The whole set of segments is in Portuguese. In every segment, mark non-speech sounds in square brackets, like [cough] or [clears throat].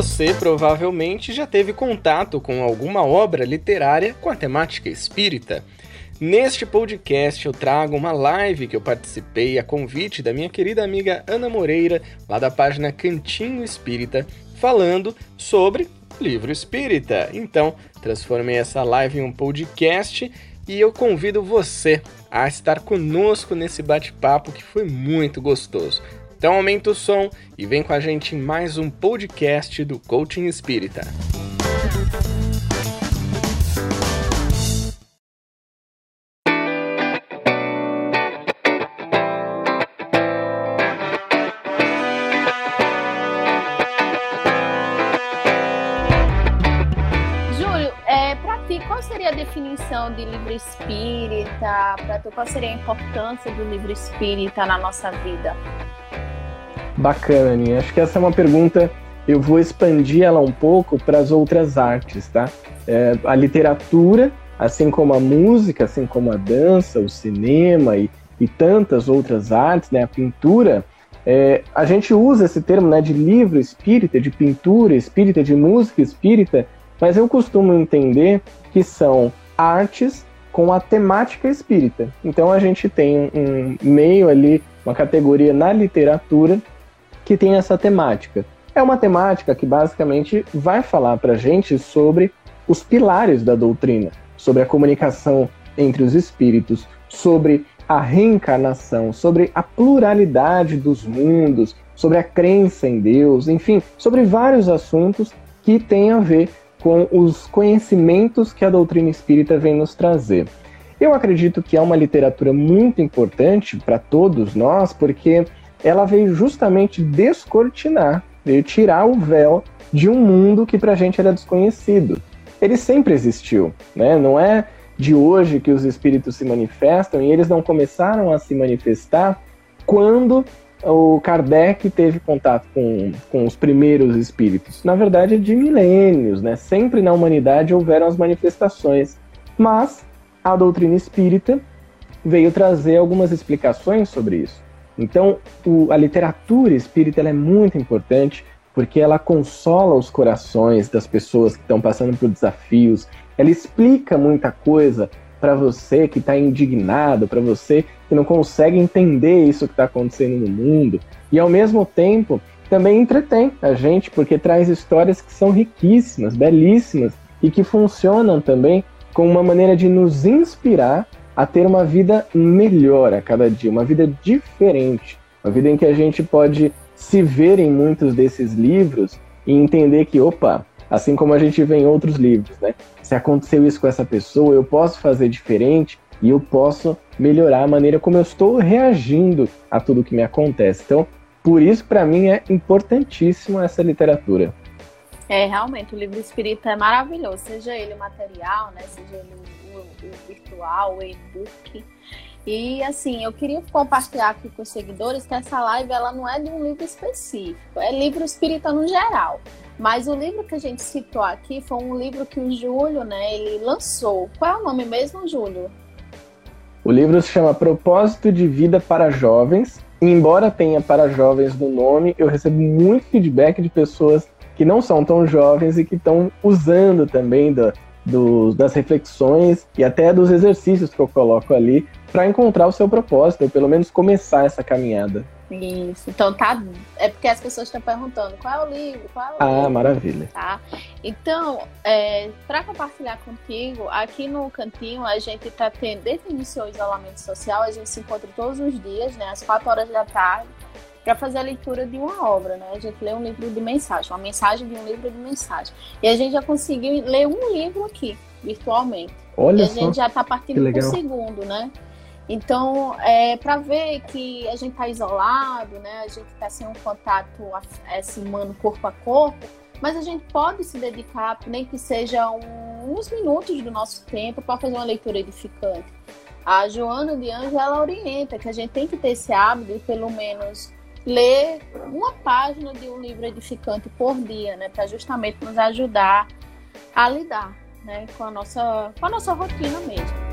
Você provavelmente já teve contato com alguma obra literária com a temática espírita. Neste podcast eu trago uma live que eu participei a convite da minha querida amiga Ana Moreira, lá da página Cantinho Espírita, falando sobre livro espírita. Então, transformei essa live em um podcast e eu convido você a estar conosco nesse bate-papo que foi muito gostoso. Então aumenta o som e vem com a gente em mais um podcast do Coaching Espírita. É, definição de livro espírita? Para tu, qual seria a importância do livro espírita na nossa vida? Bacana, Aninha. Acho que essa é uma pergunta, eu vou expandir ela um pouco para as outras artes, tá? É, a literatura, assim como a música, assim como a dança, o cinema e, e tantas outras artes, né? A pintura, é, a gente usa esse termo né, de livro espírita, de pintura espírita, de música espírita, mas eu costumo entender que são artes com a temática espírita. Então a gente tem um meio ali, uma categoria na literatura que tem essa temática. É uma temática que basicamente vai falar para gente sobre os pilares da doutrina, sobre a comunicação entre os espíritos, sobre a reencarnação, sobre a pluralidade dos mundos, sobre a crença em Deus, enfim, sobre vários assuntos que têm a ver com os conhecimentos que a doutrina espírita vem nos trazer. Eu acredito que é uma literatura muito importante para todos nós, porque ela veio justamente descortinar, veio tirar o véu de um mundo que para a gente era desconhecido. Ele sempre existiu, né? Não é de hoje que os espíritos se manifestam e eles não começaram a se manifestar quando o Kardec teve contato com, com os primeiros espíritos. Na verdade, de milênios, né? Sempre na humanidade houveram as manifestações, mas a doutrina espírita veio trazer algumas explicações sobre isso. Então, o, a literatura espírita é muito importante porque ela consola os corações das pessoas que estão passando por desafios, ela explica muita coisa para você que está indignado, para você que não consegue entender isso que está acontecendo no mundo, e ao mesmo tempo também entretém a gente, porque traz histórias que são riquíssimas, belíssimas e que funcionam também como uma maneira de nos inspirar a ter uma vida melhor a cada dia, uma vida diferente, uma vida em que a gente pode se ver em muitos desses livros e entender que, opa, assim como a gente vê em outros livros, né? Se aconteceu isso com essa pessoa, eu posso fazer diferente e eu posso melhorar a maneira como eu estou reagindo a tudo que me acontece. Então, por isso, para mim, é importantíssimo essa literatura. É, realmente, o livro espírita é maravilhoso, seja ele o material, né? Seja ele virtual, o e-book. E assim, eu queria compartilhar aqui com os seguidores que essa live ela não é de um livro específico, é livro espírita no geral. Mas o livro que a gente citou aqui foi um livro que o Júlio, né, ele lançou. Qual é o nome mesmo, Júlio? O livro se chama Propósito de Vida para Jovens. E embora tenha para jovens no nome, eu recebo muito feedback de pessoas que não são tão jovens e que estão usando também da, do, das reflexões e até dos exercícios que eu coloco ali para encontrar o seu propósito, ou pelo menos começar essa caminhada. Isso, então tá. É porque as pessoas estão perguntando qual é o livro, qual é o ah, livro. maravilha. Tá? Então, é, para compartilhar contigo, aqui no cantinho a gente está tendo, desde que iniciou o isolamento social, a gente se encontra todos os dias, né, às 4 horas da tarde, para fazer a leitura de uma obra, né? A gente lê um livro de mensagem, uma mensagem de um livro de mensagem. E a gente já conseguiu ler um livro aqui, virtualmente. Olha e a só, gente já está partindo para o segundo, né? Então, é para ver que a gente está isolado, né? A gente está sem um contato assim, humano corpo a corpo, mas a gente pode se dedicar, nem que seja um, uns minutos do nosso tempo, para fazer uma leitura edificante. A Joana de Anjo, ela orienta que a gente tem que ter esse hábito de, pelo menos, ler uma página de um livro edificante por dia, né, para justamente nos ajudar a lidar, né, com a nossa com a nossa rotina mesmo.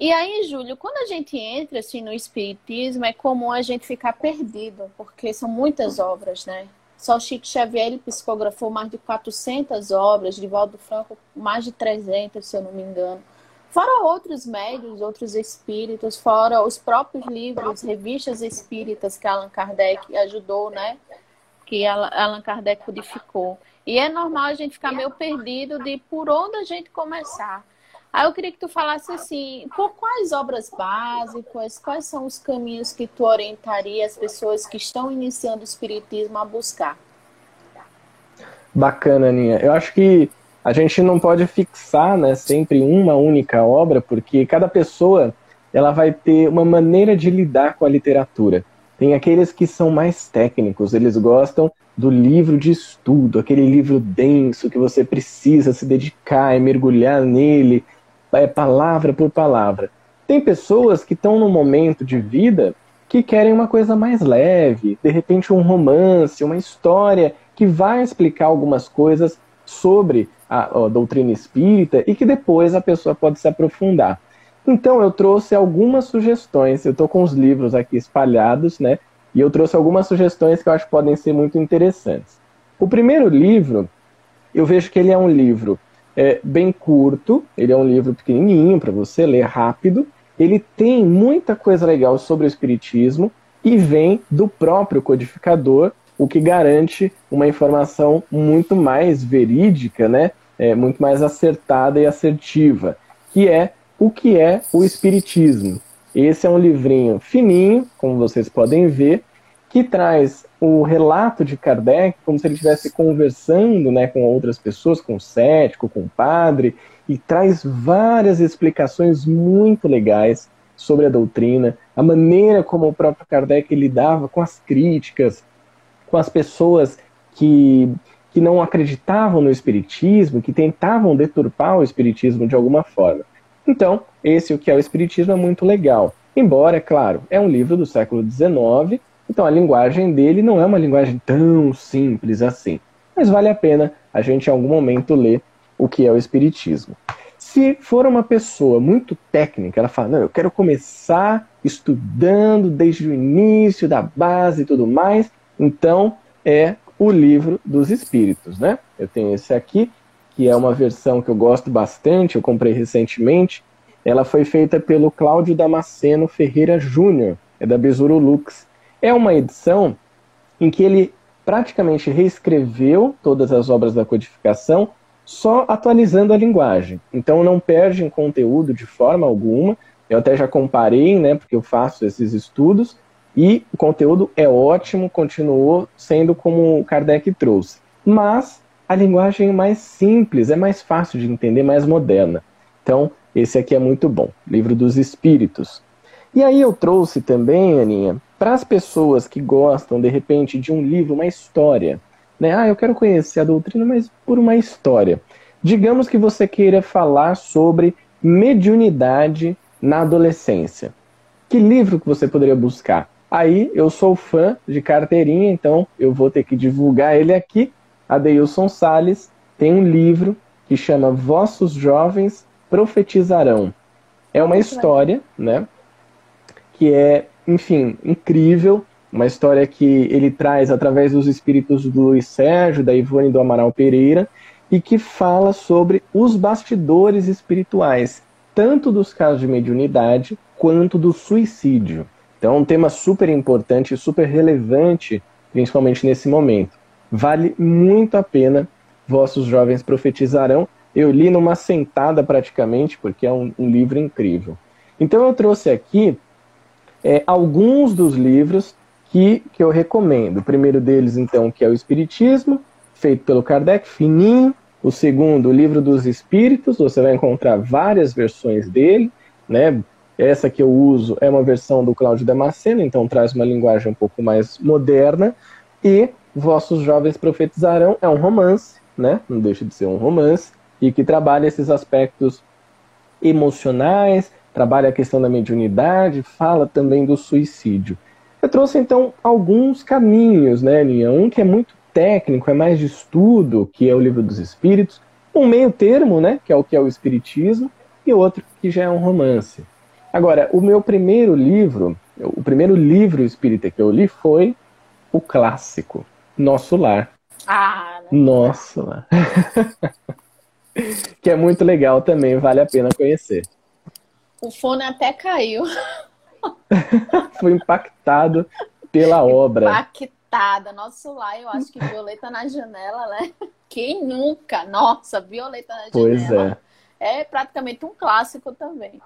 E aí, Júlio, quando a gente entra assim no espiritismo, é comum a gente ficar perdido, porque são muitas obras, né? Só Chico Xavier ele psicografou mais de 400 obras, de Valdo Franco mais de 300, se eu não me engano. Fora outros médios, outros espíritos, fora os próprios livros, revistas espíritas que Allan Kardec ajudou, né? Que Allan Kardec codificou. E é normal a gente ficar meio perdido de por onde a gente começar. Aí eu queria que tu falasse assim, por quais obras básicas, quais são os caminhos que tu orientaria as pessoas que estão iniciando o espiritismo a buscar? Bacana, Aninha. Eu acho que a gente não pode fixar, né, sempre uma única obra, porque cada pessoa ela vai ter uma maneira de lidar com a literatura. Tem aqueles que são mais técnicos, eles gostam do livro de estudo, aquele livro denso que você precisa se dedicar e mergulhar nele é palavra por palavra. Tem pessoas que estão num momento de vida que querem uma coisa mais leve, de repente um romance, uma história que vai explicar algumas coisas sobre a, a doutrina espírita e que depois a pessoa pode se aprofundar. Então eu trouxe algumas sugestões, eu estou com os livros aqui espalhados, né? E eu trouxe algumas sugestões que eu acho que podem ser muito interessantes. O primeiro livro, eu vejo que ele é um livro é bem curto, ele é um livro pequenininho para você ler rápido. Ele tem muita coisa legal sobre o espiritismo e vem do próprio codificador, o que garante uma informação muito mais verídica, né? É, muito mais acertada e assertiva, que é o que é o espiritismo. Esse é um livrinho fininho, como vocês podem ver, que traz o relato de Kardec como se ele estivesse conversando né, com outras pessoas, com o cético, com o padre, e traz várias explicações muito legais sobre a doutrina, a maneira como o próprio Kardec lidava com as críticas, com as pessoas que, que não acreditavam no Espiritismo, que tentavam deturpar o Espiritismo de alguma forma. Então, esse o que é o Espiritismo é muito legal. Embora, é claro, é um livro do século XIX, então a linguagem dele não é uma linguagem tão simples assim. Mas vale a pena a gente em algum momento ler o que é o Espiritismo. Se for uma pessoa muito técnica, ela fala, não, eu quero começar estudando desde o início, da base e tudo mais, então é o livro dos Espíritos, né? Eu tenho esse aqui, que é uma versão que eu gosto bastante, eu comprei recentemente. Ela foi feita pelo Cláudio Damasceno Ferreira Júnior, é da Besouro Lux. É uma edição em que ele praticamente reescreveu todas as obras da codificação, só atualizando a linguagem. Então não perde em conteúdo de forma alguma. Eu até já comparei, né, porque eu faço esses estudos, e o conteúdo é ótimo, continuou sendo como o Kardec trouxe. Mas a linguagem é mais simples, é mais fácil de entender, mais moderna. Então, esse aqui é muito bom. Livro dos Espíritos. E aí eu trouxe também, Aninha, para as pessoas que gostam, de repente, de um livro, uma história, né? Ah, eu quero conhecer a doutrina, mas por uma história. Digamos que você queira falar sobre mediunidade na adolescência. Que livro que você poderia buscar? Aí eu sou fã de carteirinha, então eu vou ter que divulgar ele aqui. Adeilson Sales tem um livro que chama Vossos Jovens Profetizarão. É uma história, né? Que é enfim, incrível. Uma história que ele traz através dos espíritos do Luiz Sérgio, da Ivone do Amaral Pereira, e que fala sobre os bastidores espirituais, tanto dos casos de mediunidade quanto do suicídio. Então, é um tema super importante super relevante, principalmente nesse momento. Vale muito a pena. Vossos jovens profetizarão. Eu li numa sentada praticamente, porque é um, um livro incrível. Então, eu trouxe aqui é, alguns dos livros que, que eu recomendo. O primeiro deles, então, que é o Espiritismo, feito pelo Kardec, fininho. O segundo, o Livro dos Espíritos, você vai encontrar várias versões dele, né? Essa que eu uso é uma versão do Cláudio Damasceno, então traz uma linguagem um pouco mais moderna. E Vossos Jovens Profetizarão é um romance, né? Não deixa de ser um romance, e que trabalha esses aspectos emocionais, trabalha a questão da mediunidade, fala também do suicídio. Eu trouxe então alguns caminhos, né, Linha? Um que é muito técnico, é mais de estudo, que é o livro dos espíritos, um meio termo, né, que é o que é o espiritismo, e outro que já é um romance. Agora, o meu primeiro livro, o primeiro livro espírita que eu li foi o clássico, Nosso Lar. Ah, né? Nosso Lar. [laughs] que é muito legal também, vale a pena conhecer. O fone até caiu. [laughs] Fui impactado pela obra. Impactada. Nosso lar, eu acho que Violeta na janela, né? Quem nunca? Nossa, Violeta na pois janela. Pois é. É praticamente um clássico também.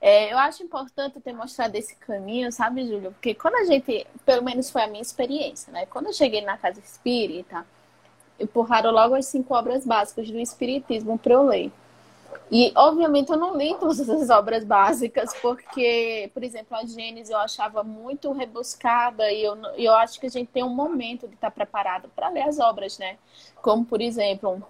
É, eu acho importante ter mostrado esse caminho, sabe, Júlio? Porque quando a gente, pelo menos foi a minha experiência, né? Quando eu cheguei na casa espírita, empurraram logo as cinco obras básicas do Espiritismo para eu ler. E, obviamente, eu não li todas as obras básicas, porque, por exemplo, a Gênesis eu achava muito rebuscada e eu, eu acho que a gente tem um momento de estar preparado para ler as obras, né? Como, por exemplo,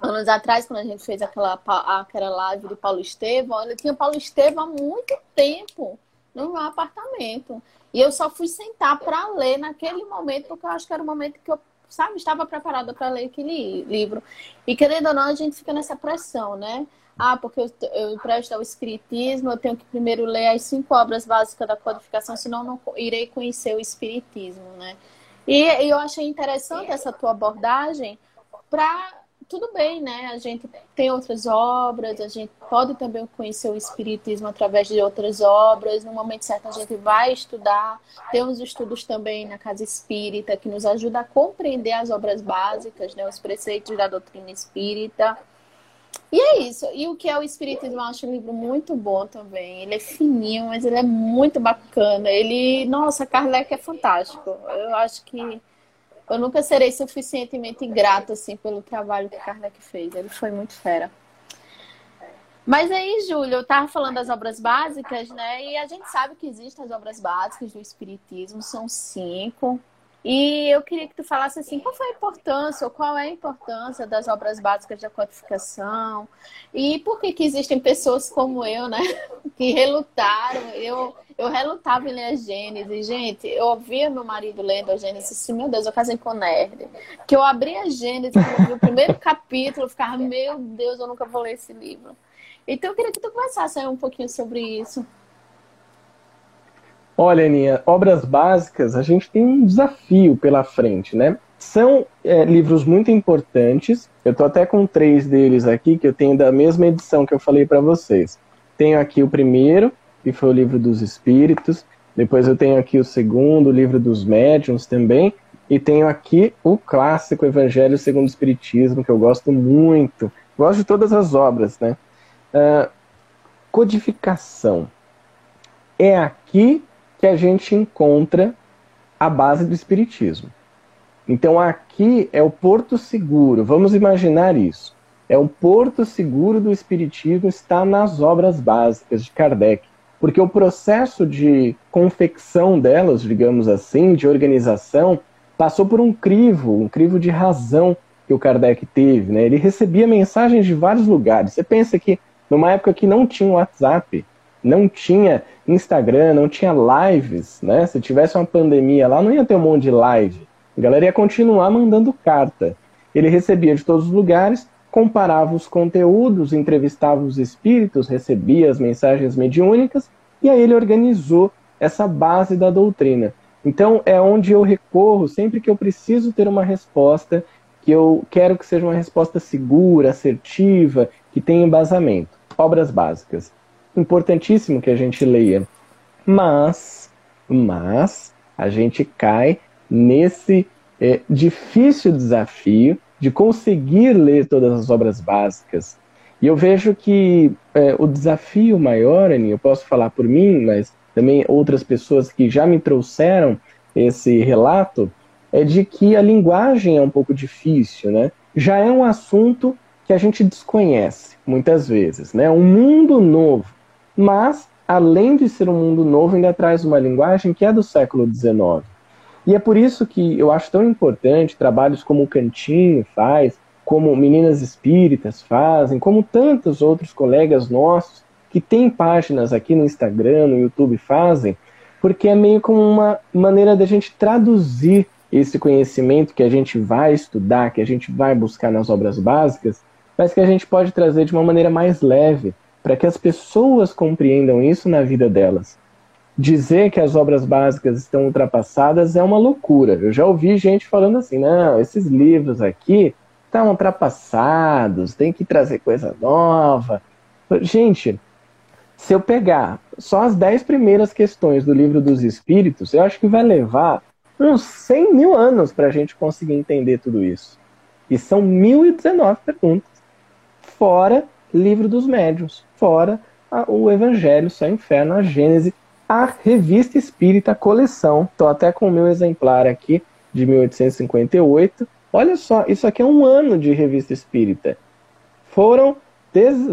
anos atrás, quando a gente fez aquela, aquela live de Paulo Estevam, ele tinha Paulo Estevam há muito tempo no meu apartamento. E eu só fui sentar para ler naquele momento, porque eu acho que era o momento que eu sabe, estava preparada para ler aquele livro. E querendo ou não, a gente fica nessa pressão, né? Ah, porque eu, eu presto ao espiritismo, eu tenho que primeiro ler as cinco obras básicas da codificação, senão não irei conhecer o espiritismo, né? E, e eu achei interessante essa tua abordagem para tudo bem, né? A gente tem outras obras, a gente pode também conhecer o Espiritismo através de outras obras. No momento certo, a gente vai estudar. Temos estudos também na Casa Espírita que nos ajuda a compreender as obras básicas, né? Os preceitos da doutrina espírita. E é isso. E o que é o Espiritismo? Eu acho um livro muito bom também. Ele é fininho, mas ele é muito bacana. Ele, nossa, Kardec é fantástico. Eu acho que eu nunca serei suficientemente grata assim pelo trabalho que Kardec fez. Ele foi muito fera. Mas aí, Júlio, eu estava falando das obras básicas, né? E a gente sabe que existem as obras básicas do Espiritismo, são cinco. E eu queria que tu falasse assim, qual foi a importância, ou qual é a importância das obras básicas da codificação? E por que que existem pessoas como eu, né? [laughs] Que relutaram. Eu eu relutava em ler a Gênesis. Gente, eu ouvia meu marido lendo a Gênesis assim, meu Deus, eu casei com nerd. Que eu abria a Gênesis, o primeiro [laughs] capítulo, eu ficava, meu Deus, eu nunca vou ler esse livro. Então eu queria que tu conversasse um pouquinho sobre isso. Olha, Aninha, obras básicas, a gente tem um desafio pela frente, né? São é, livros muito importantes. Eu tô até com três deles aqui, que eu tenho da mesma edição que eu falei para vocês. Tenho aqui o primeiro, que foi o livro dos Espíritos. Depois eu tenho aqui o segundo, o livro dos Médiuns também. E tenho aqui o clássico Evangelho segundo o Espiritismo, que eu gosto muito. Gosto de todas as obras, né? Uh, codificação. É aqui que a gente encontra a base do Espiritismo. Então aqui é o porto seguro. Vamos imaginar isso. É o porto seguro do Espiritismo está nas obras básicas de Kardec porque o processo de confecção delas, digamos assim, de organização, passou por um crivo, um crivo de razão que o Kardec teve. Né? Ele recebia mensagens de vários lugares. Você pensa que numa época que não tinha WhatsApp, não tinha Instagram, não tinha lives, né? Se tivesse uma pandemia lá, não ia ter um monte de live. A galera ia continuar mandando carta. Ele recebia de todos os lugares, comparava os conteúdos, entrevistava os espíritos, recebia as mensagens mediúnicas e aí ele organizou essa base da doutrina. Então é onde eu recorro sempre que eu preciso ter uma resposta, que eu quero que seja uma resposta segura, assertiva, que tenha embasamento. Obras básicas. Importantíssimo que a gente leia. Mas, mas, a gente cai nesse é, difícil desafio de conseguir ler todas as obras básicas. E eu vejo que é, o desafio maior, Aninha, eu posso falar por mim, mas também outras pessoas que já me trouxeram esse relato, é de que a linguagem é um pouco difícil, né? Já é um assunto que a gente desconhece muitas vezes, né? Um mundo novo, mas além de ser um mundo novo, ainda traz uma linguagem que é do século XIX. E é por isso que eu acho tão importante trabalhos como o Cantinho faz, como Meninas Espíritas fazem, como tantos outros colegas nossos que têm páginas aqui no Instagram, no YouTube fazem, porque é meio como uma maneira da gente traduzir esse conhecimento que a gente vai estudar, que a gente vai buscar nas obras básicas, mas que a gente pode trazer de uma maneira mais leve para que as pessoas compreendam isso na vida delas. Dizer que as obras básicas estão ultrapassadas é uma loucura. Eu já ouvi gente falando assim: não, esses livros aqui estão ultrapassados, tem que trazer coisa nova. Gente, se eu pegar só as dez primeiras questões do livro dos Espíritos, eu acho que vai levar uns 100 mil anos para a gente conseguir entender tudo isso. E são 1019 perguntas. Fora livro dos médiuns, fora a, o Evangelho, Céu Inferno, a Gênese, a Revista Espírita, coleção. Estou até com o meu exemplar aqui, de 1858. Olha só, isso aqui é um ano de Revista Espírita. Foram,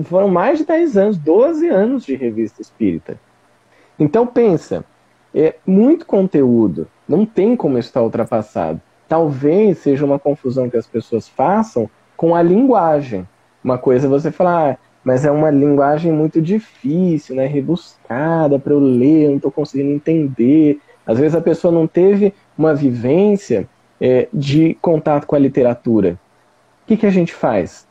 foram mais de 10 anos, 12 anos de Revista Espírita. Então pensa, é muito conteúdo, não tem como estar ultrapassado. Talvez seja uma confusão que as pessoas façam com a linguagem. Uma coisa é você falar, ah, mas é uma linguagem muito difícil, né, rebuscada para eu ler, eu não estou conseguindo entender. Às vezes a pessoa não teve uma vivência é, de contato com a literatura. O que, que a gente faz?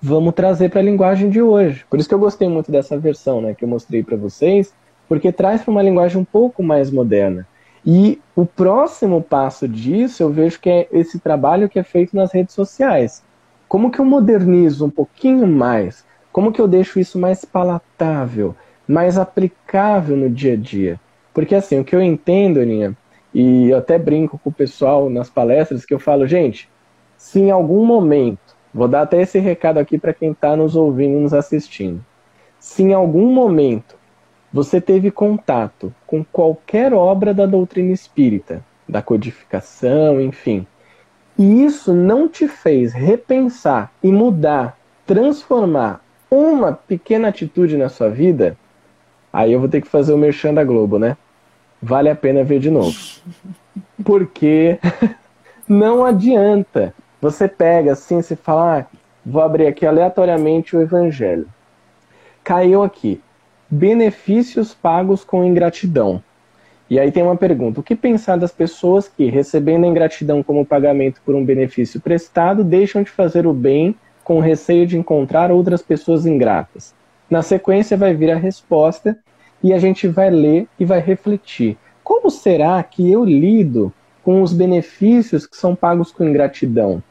Vamos trazer para a linguagem de hoje. Por isso que eu gostei muito dessa versão né, que eu mostrei para vocês, porque traz para uma linguagem um pouco mais moderna. E o próximo passo disso eu vejo que é esse trabalho que é feito nas redes sociais. Como que eu modernizo um pouquinho mais? Como que eu deixo isso mais palatável, mais aplicável no dia a dia? Porque assim, o que eu entendo, Aninha, e eu até brinco com o pessoal nas palestras que eu falo, gente, se em algum momento, vou dar até esse recado aqui para quem está nos ouvindo, nos assistindo. Se em algum momento você teve contato com qualquer obra da doutrina espírita, da codificação, enfim, e isso não te fez repensar e mudar, transformar uma pequena atitude na sua vida, aí eu vou ter que fazer o merchan da Globo, né? Vale a pena ver de novo. [laughs] Porque [laughs] não adianta. Você pega assim, você fala, ah, vou abrir aqui aleatoriamente o Evangelho. Caiu aqui benefícios pagos com ingratidão. E aí tem uma pergunta: o que pensar das pessoas que, recebendo a ingratidão como pagamento por um benefício prestado, deixam de fazer o bem com receio de encontrar outras pessoas ingratas? Na sequência vai vir a resposta e a gente vai ler e vai refletir. Como será que eu lido com os benefícios que são pagos com ingratidão?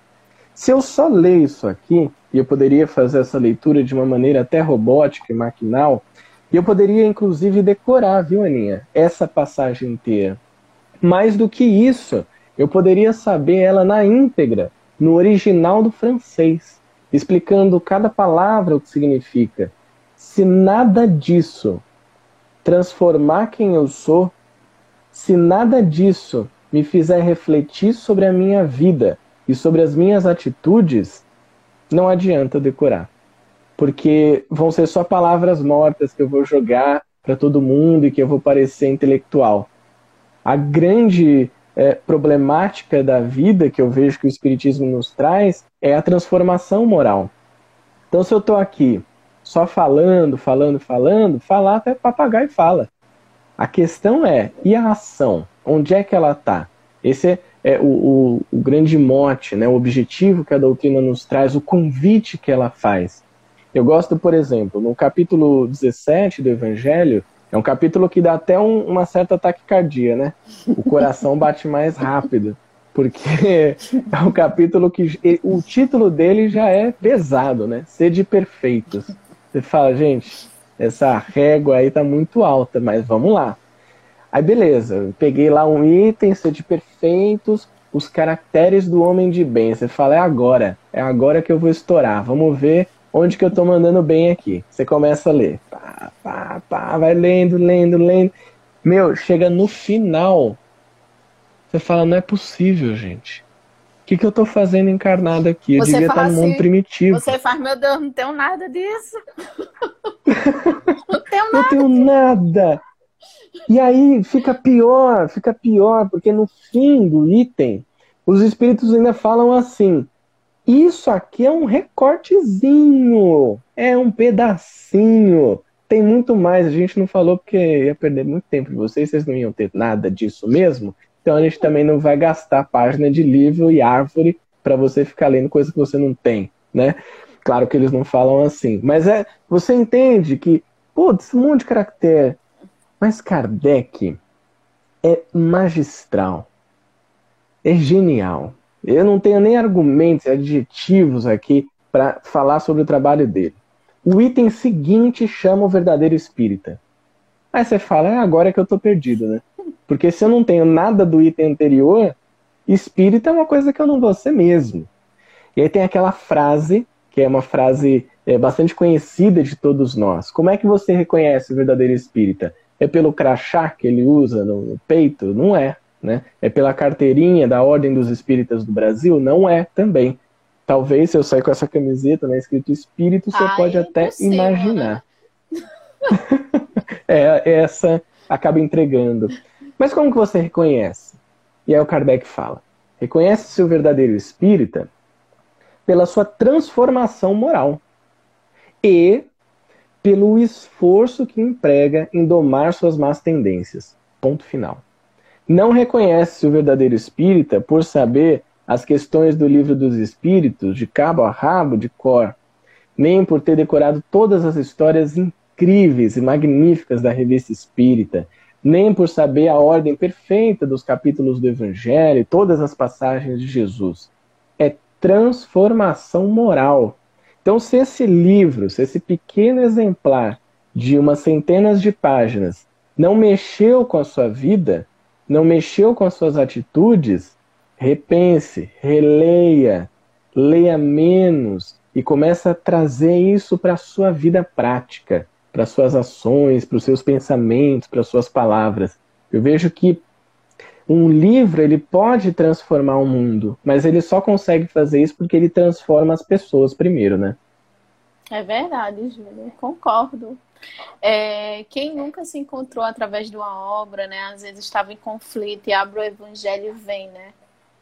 Se eu só ler isso aqui, e eu poderia fazer essa leitura de uma maneira até robótica e maquinal, e eu poderia, inclusive, decorar, viu, Aninha, essa passagem inteira. Mais do que isso, eu poderia saber ela na íntegra, no original do francês, explicando cada palavra o que significa. Se nada disso transformar quem eu sou, se nada disso me fizer refletir sobre a minha vida e sobre as minhas atitudes, não adianta decorar porque vão ser só palavras mortas que eu vou jogar para todo mundo e que eu vou parecer intelectual. A grande é, problemática da vida que eu vejo que o Espiritismo nos traz é a transformação moral. Então, se eu estou aqui só falando, falando, falando, falar até papagaio fala. A questão é, e a ação? Onde é que ela está? Esse é, é o, o, o, grande mote, né, o objetivo que a doutrina nos traz, o convite que ela faz. Eu gosto, por exemplo, no capítulo 17 do Evangelho, é um capítulo que dá até um, uma certa taquicardia, né? O coração [laughs] bate mais rápido. Porque [laughs] é um capítulo que o título dele já é pesado, né? Sede perfeitos. Você fala, gente, essa régua aí tá muito alta, mas vamos lá. Aí beleza, eu peguei lá um item, sede perfeitos, os caracteres do homem de bem. Você fala, é agora, é agora que eu vou estourar. Vamos ver onde que eu tô mandando bem aqui? Você começa a ler. Pá, pá, pá, vai lendo, lendo, lendo. Meu, chega no final. Você fala, não é possível, gente. O que, que eu tô fazendo encarnado aqui? Eu você devia estar no mundo assim, primitivo. Você faz, meu Deus, não tenho nada disso. [laughs] não tenho nada. Não tenho nada. E aí fica pior, fica pior, porque no fim do item, os espíritos ainda falam assim: isso aqui é um recortezinho, é um pedacinho. Tem muito mais, a gente não falou porque ia perder muito tempo de vocês, vocês não iam ter nada disso mesmo. Então a gente também não vai gastar página de livro e árvore para você ficar lendo coisa que você não tem, né? Claro que eles não falam assim, mas é, você entende que, putz, um monte de caractere. Mas Kardec é magistral, é genial. Eu não tenho nem argumentos, adjetivos aqui para falar sobre o trabalho dele. O item seguinte chama o verdadeiro espírita. Aí você fala, é agora que eu estou perdido, né? Porque se eu não tenho nada do item anterior, espírita é uma coisa que eu não vou ser mesmo. E aí tem aquela frase que é uma frase é, bastante conhecida de todos nós. Como é que você reconhece o verdadeiro espírita? É pelo crachá que ele usa no peito? Não é. Né? É pela carteirinha da Ordem dos Espíritas do Brasil? Não é também. Talvez se eu sair com essa camiseta né, escrito espírito, você pode é até imaginar. Né? [laughs] é, essa acaba entregando. Mas como que você reconhece? E aí o Kardec fala: reconhece-se o verdadeiro espírita pela sua transformação moral e pelo esforço que emprega em domar suas más tendências. Ponto final. Não reconhece o verdadeiro espírita por saber as questões do livro dos espíritos de cabo a rabo de cor, nem por ter decorado todas as histórias incríveis e magníficas da revista espírita, nem por saber a ordem perfeita dos capítulos do Evangelho e todas as passagens de Jesus transformação moral. Então, se esse livro, se esse pequeno exemplar de umas centenas de páginas não mexeu com a sua vida, não mexeu com as suas atitudes, repense, releia, leia menos e comece a trazer isso para a sua vida prática, para suas ações, para os seus pensamentos, para as suas palavras. Eu vejo que um livro ele pode transformar o mundo, mas ele só consegue fazer isso porque ele transforma as pessoas primeiro, né? É verdade, Júlia, concordo. É, quem nunca se encontrou através de uma obra, né? Às vezes estava em conflito e abre o evangelho e vem, né?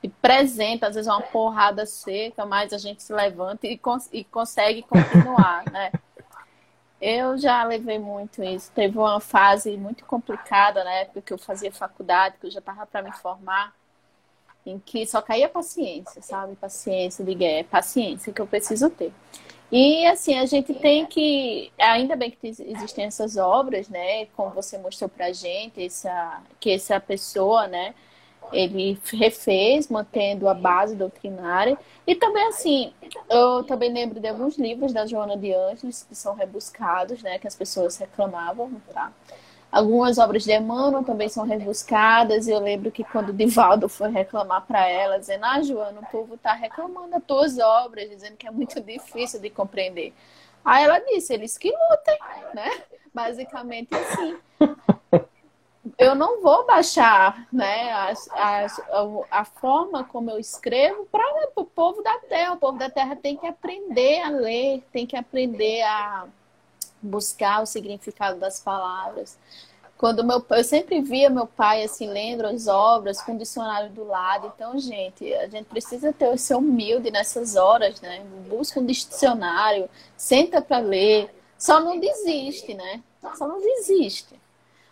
E presenta, às vezes, uma porrada seca, mas a gente se levanta e, cons e consegue continuar, né? Eu já levei muito isso. Teve uma fase muito complicada na época que eu fazia faculdade, que eu já estava para me formar, em que só caía paciência, sabe? Paciência, liguei, é paciência que eu preciso ter. E assim, a gente tem que. Ainda bem que existem essas obras, né? Como você mostrou pra gente, essa, que essa pessoa, né? ele refez, mantendo a base doutrinária. E também, assim, eu também lembro de alguns livros da Joana de Anjos que são rebuscados, né, que as pessoas reclamavam, tá? Algumas obras de Emmanuel também são rebuscadas. Eu lembro que quando Divaldo foi reclamar para ela, dizendo: Ah, Joana, o povo está reclamando das tuas obras, dizendo que é muito difícil de compreender. Aí ela disse: Eles que lutem, né? Basicamente assim eu não vou baixar né, as, as, a, a, forma como eu escrevo para o povo da terra. O povo da terra tem que aprender a ler, tem que aprender a buscar o significado das palavras. Quando meu eu sempre via meu pai assim lendo as obras com o dicionário do lado. Então, gente, a gente precisa ter ser humilde nessas horas, né? Busca um dicionário, senta para ler. Só não desiste, né? Só não desiste.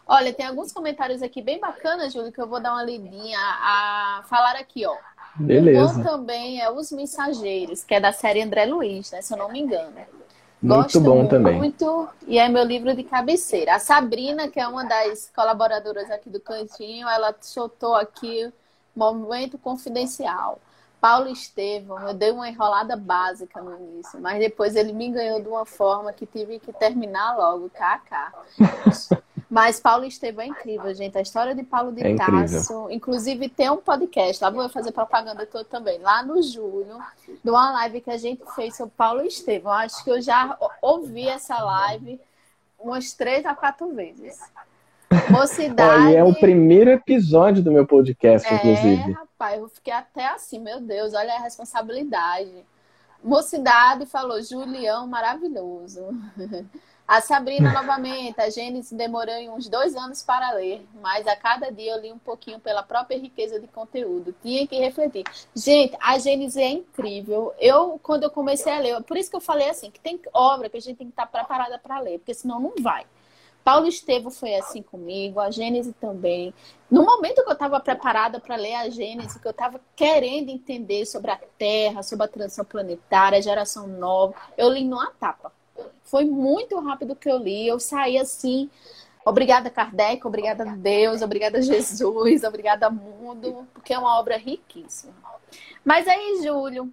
Olha, tem alguns comentários aqui bem bacanas, Júlio, que eu vou dar uma lidinha a falar aqui, ó. Beleza. O também é Os Mensageiros, que é da série André Luiz, né? Se eu não me engano. Muito Gosto bom muito, também. Muito, e é meu livro de cabeceira. A Sabrina, que é uma das colaboradoras aqui do Cantinho, ela soltou aqui Momento Confidencial. Paulo Estevão, eu dei uma enrolada básica no início, mas depois ele me ganhou de uma forma que tive que terminar logo, kkk. [laughs] Mas Paulo Estevão é incrível, gente. A história de Paulo de é. Inclusive, tem um podcast, lá vou fazer propaganda toda também, lá no julho, de uma live que a gente fez sobre Paulo Estevão. Acho que eu já ouvi essa live umas três a quatro vezes. Mocidade. Olha, é o primeiro episódio do meu podcast, é, inclusive. rapaz, eu fiquei até assim, meu Deus, olha a responsabilidade. Mocidade falou, Julião, maravilhoso. [laughs] A Sabrina, novamente, a Gênesis demorou uns dois anos para ler, mas a cada dia eu li um pouquinho pela própria riqueza de conteúdo. Tinha que refletir. Gente, a Gênesis é incrível. Eu, quando eu comecei a ler, por isso que eu falei assim, que tem obra que a gente tem que estar preparada para ler, porque senão não vai. Paulo Estevo foi assim comigo, a Gênese também. No momento que eu estava preparada para ler a Gênese, que eu estava querendo entender sobre a Terra, sobre a transição planetária, a geração nova, eu li numa tapa. Foi muito rápido que eu li, eu saí assim, obrigada Kardec, obrigada a Deus, obrigada Jesus, obrigada mundo, porque é uma obra riquíssima. Mas aí, Júlio,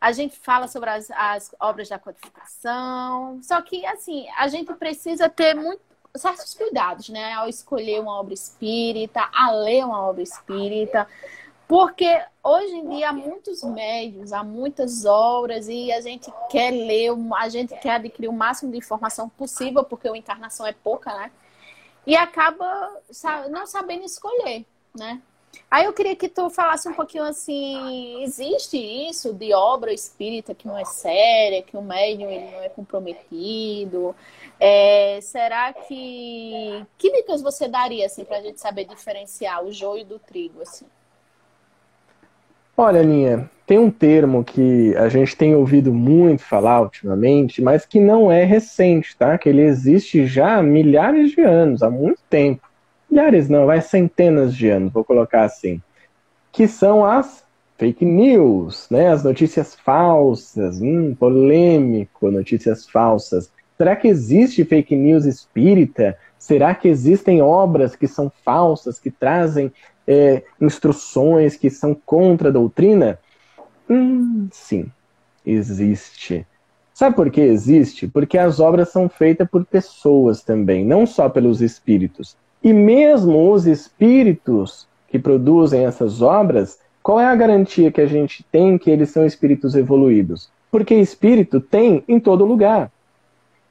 a gente fala sobre as, as obras da codificação, só que, assim, a gente precisa ter muito, certos cuidados, né, ao escolher uma obra espírita, a ler uma obra espírita, porque hoje em dia há muitos médios, há muitas obras e a gente quer ler, a gente quer adquirir o máximo de informação possível, porque a encarnação é pouca, né? E acaba não sabendo escolher, né? Aí eu queria que tu falasse um pouquinho assim, existe isso de obra espírita que não é séria, que o médium ele não é comprometido? É, será que que dicas você daria assim para a gente saber diferenciar o joio do trigo assim? Olha, Aninha, tem um termo que a gente tem ouvido muito falar ultimamente, mas que não é recente, tá? Que ele existe já há milhares de anos, há muito tempo milhares não, vai centenas de anos, vou colocar assim, que são as fake news, né? As notícias falsas, hum, polêmico, notícias falsas. Será que existe fake news espírita? Será que existem obras que são falsas, que trazem é, instruções que são contra a doutrina? Hum, sim, existe. Sabe por que existe? Porque as obras são feitas por pessoas também, não só pelos espíritos. E mesmo os espíritos que produzem essas obras, qual é a garantia que a gente tem que eles são espíritos evoluídos? Porque espírito tem em todo lugar.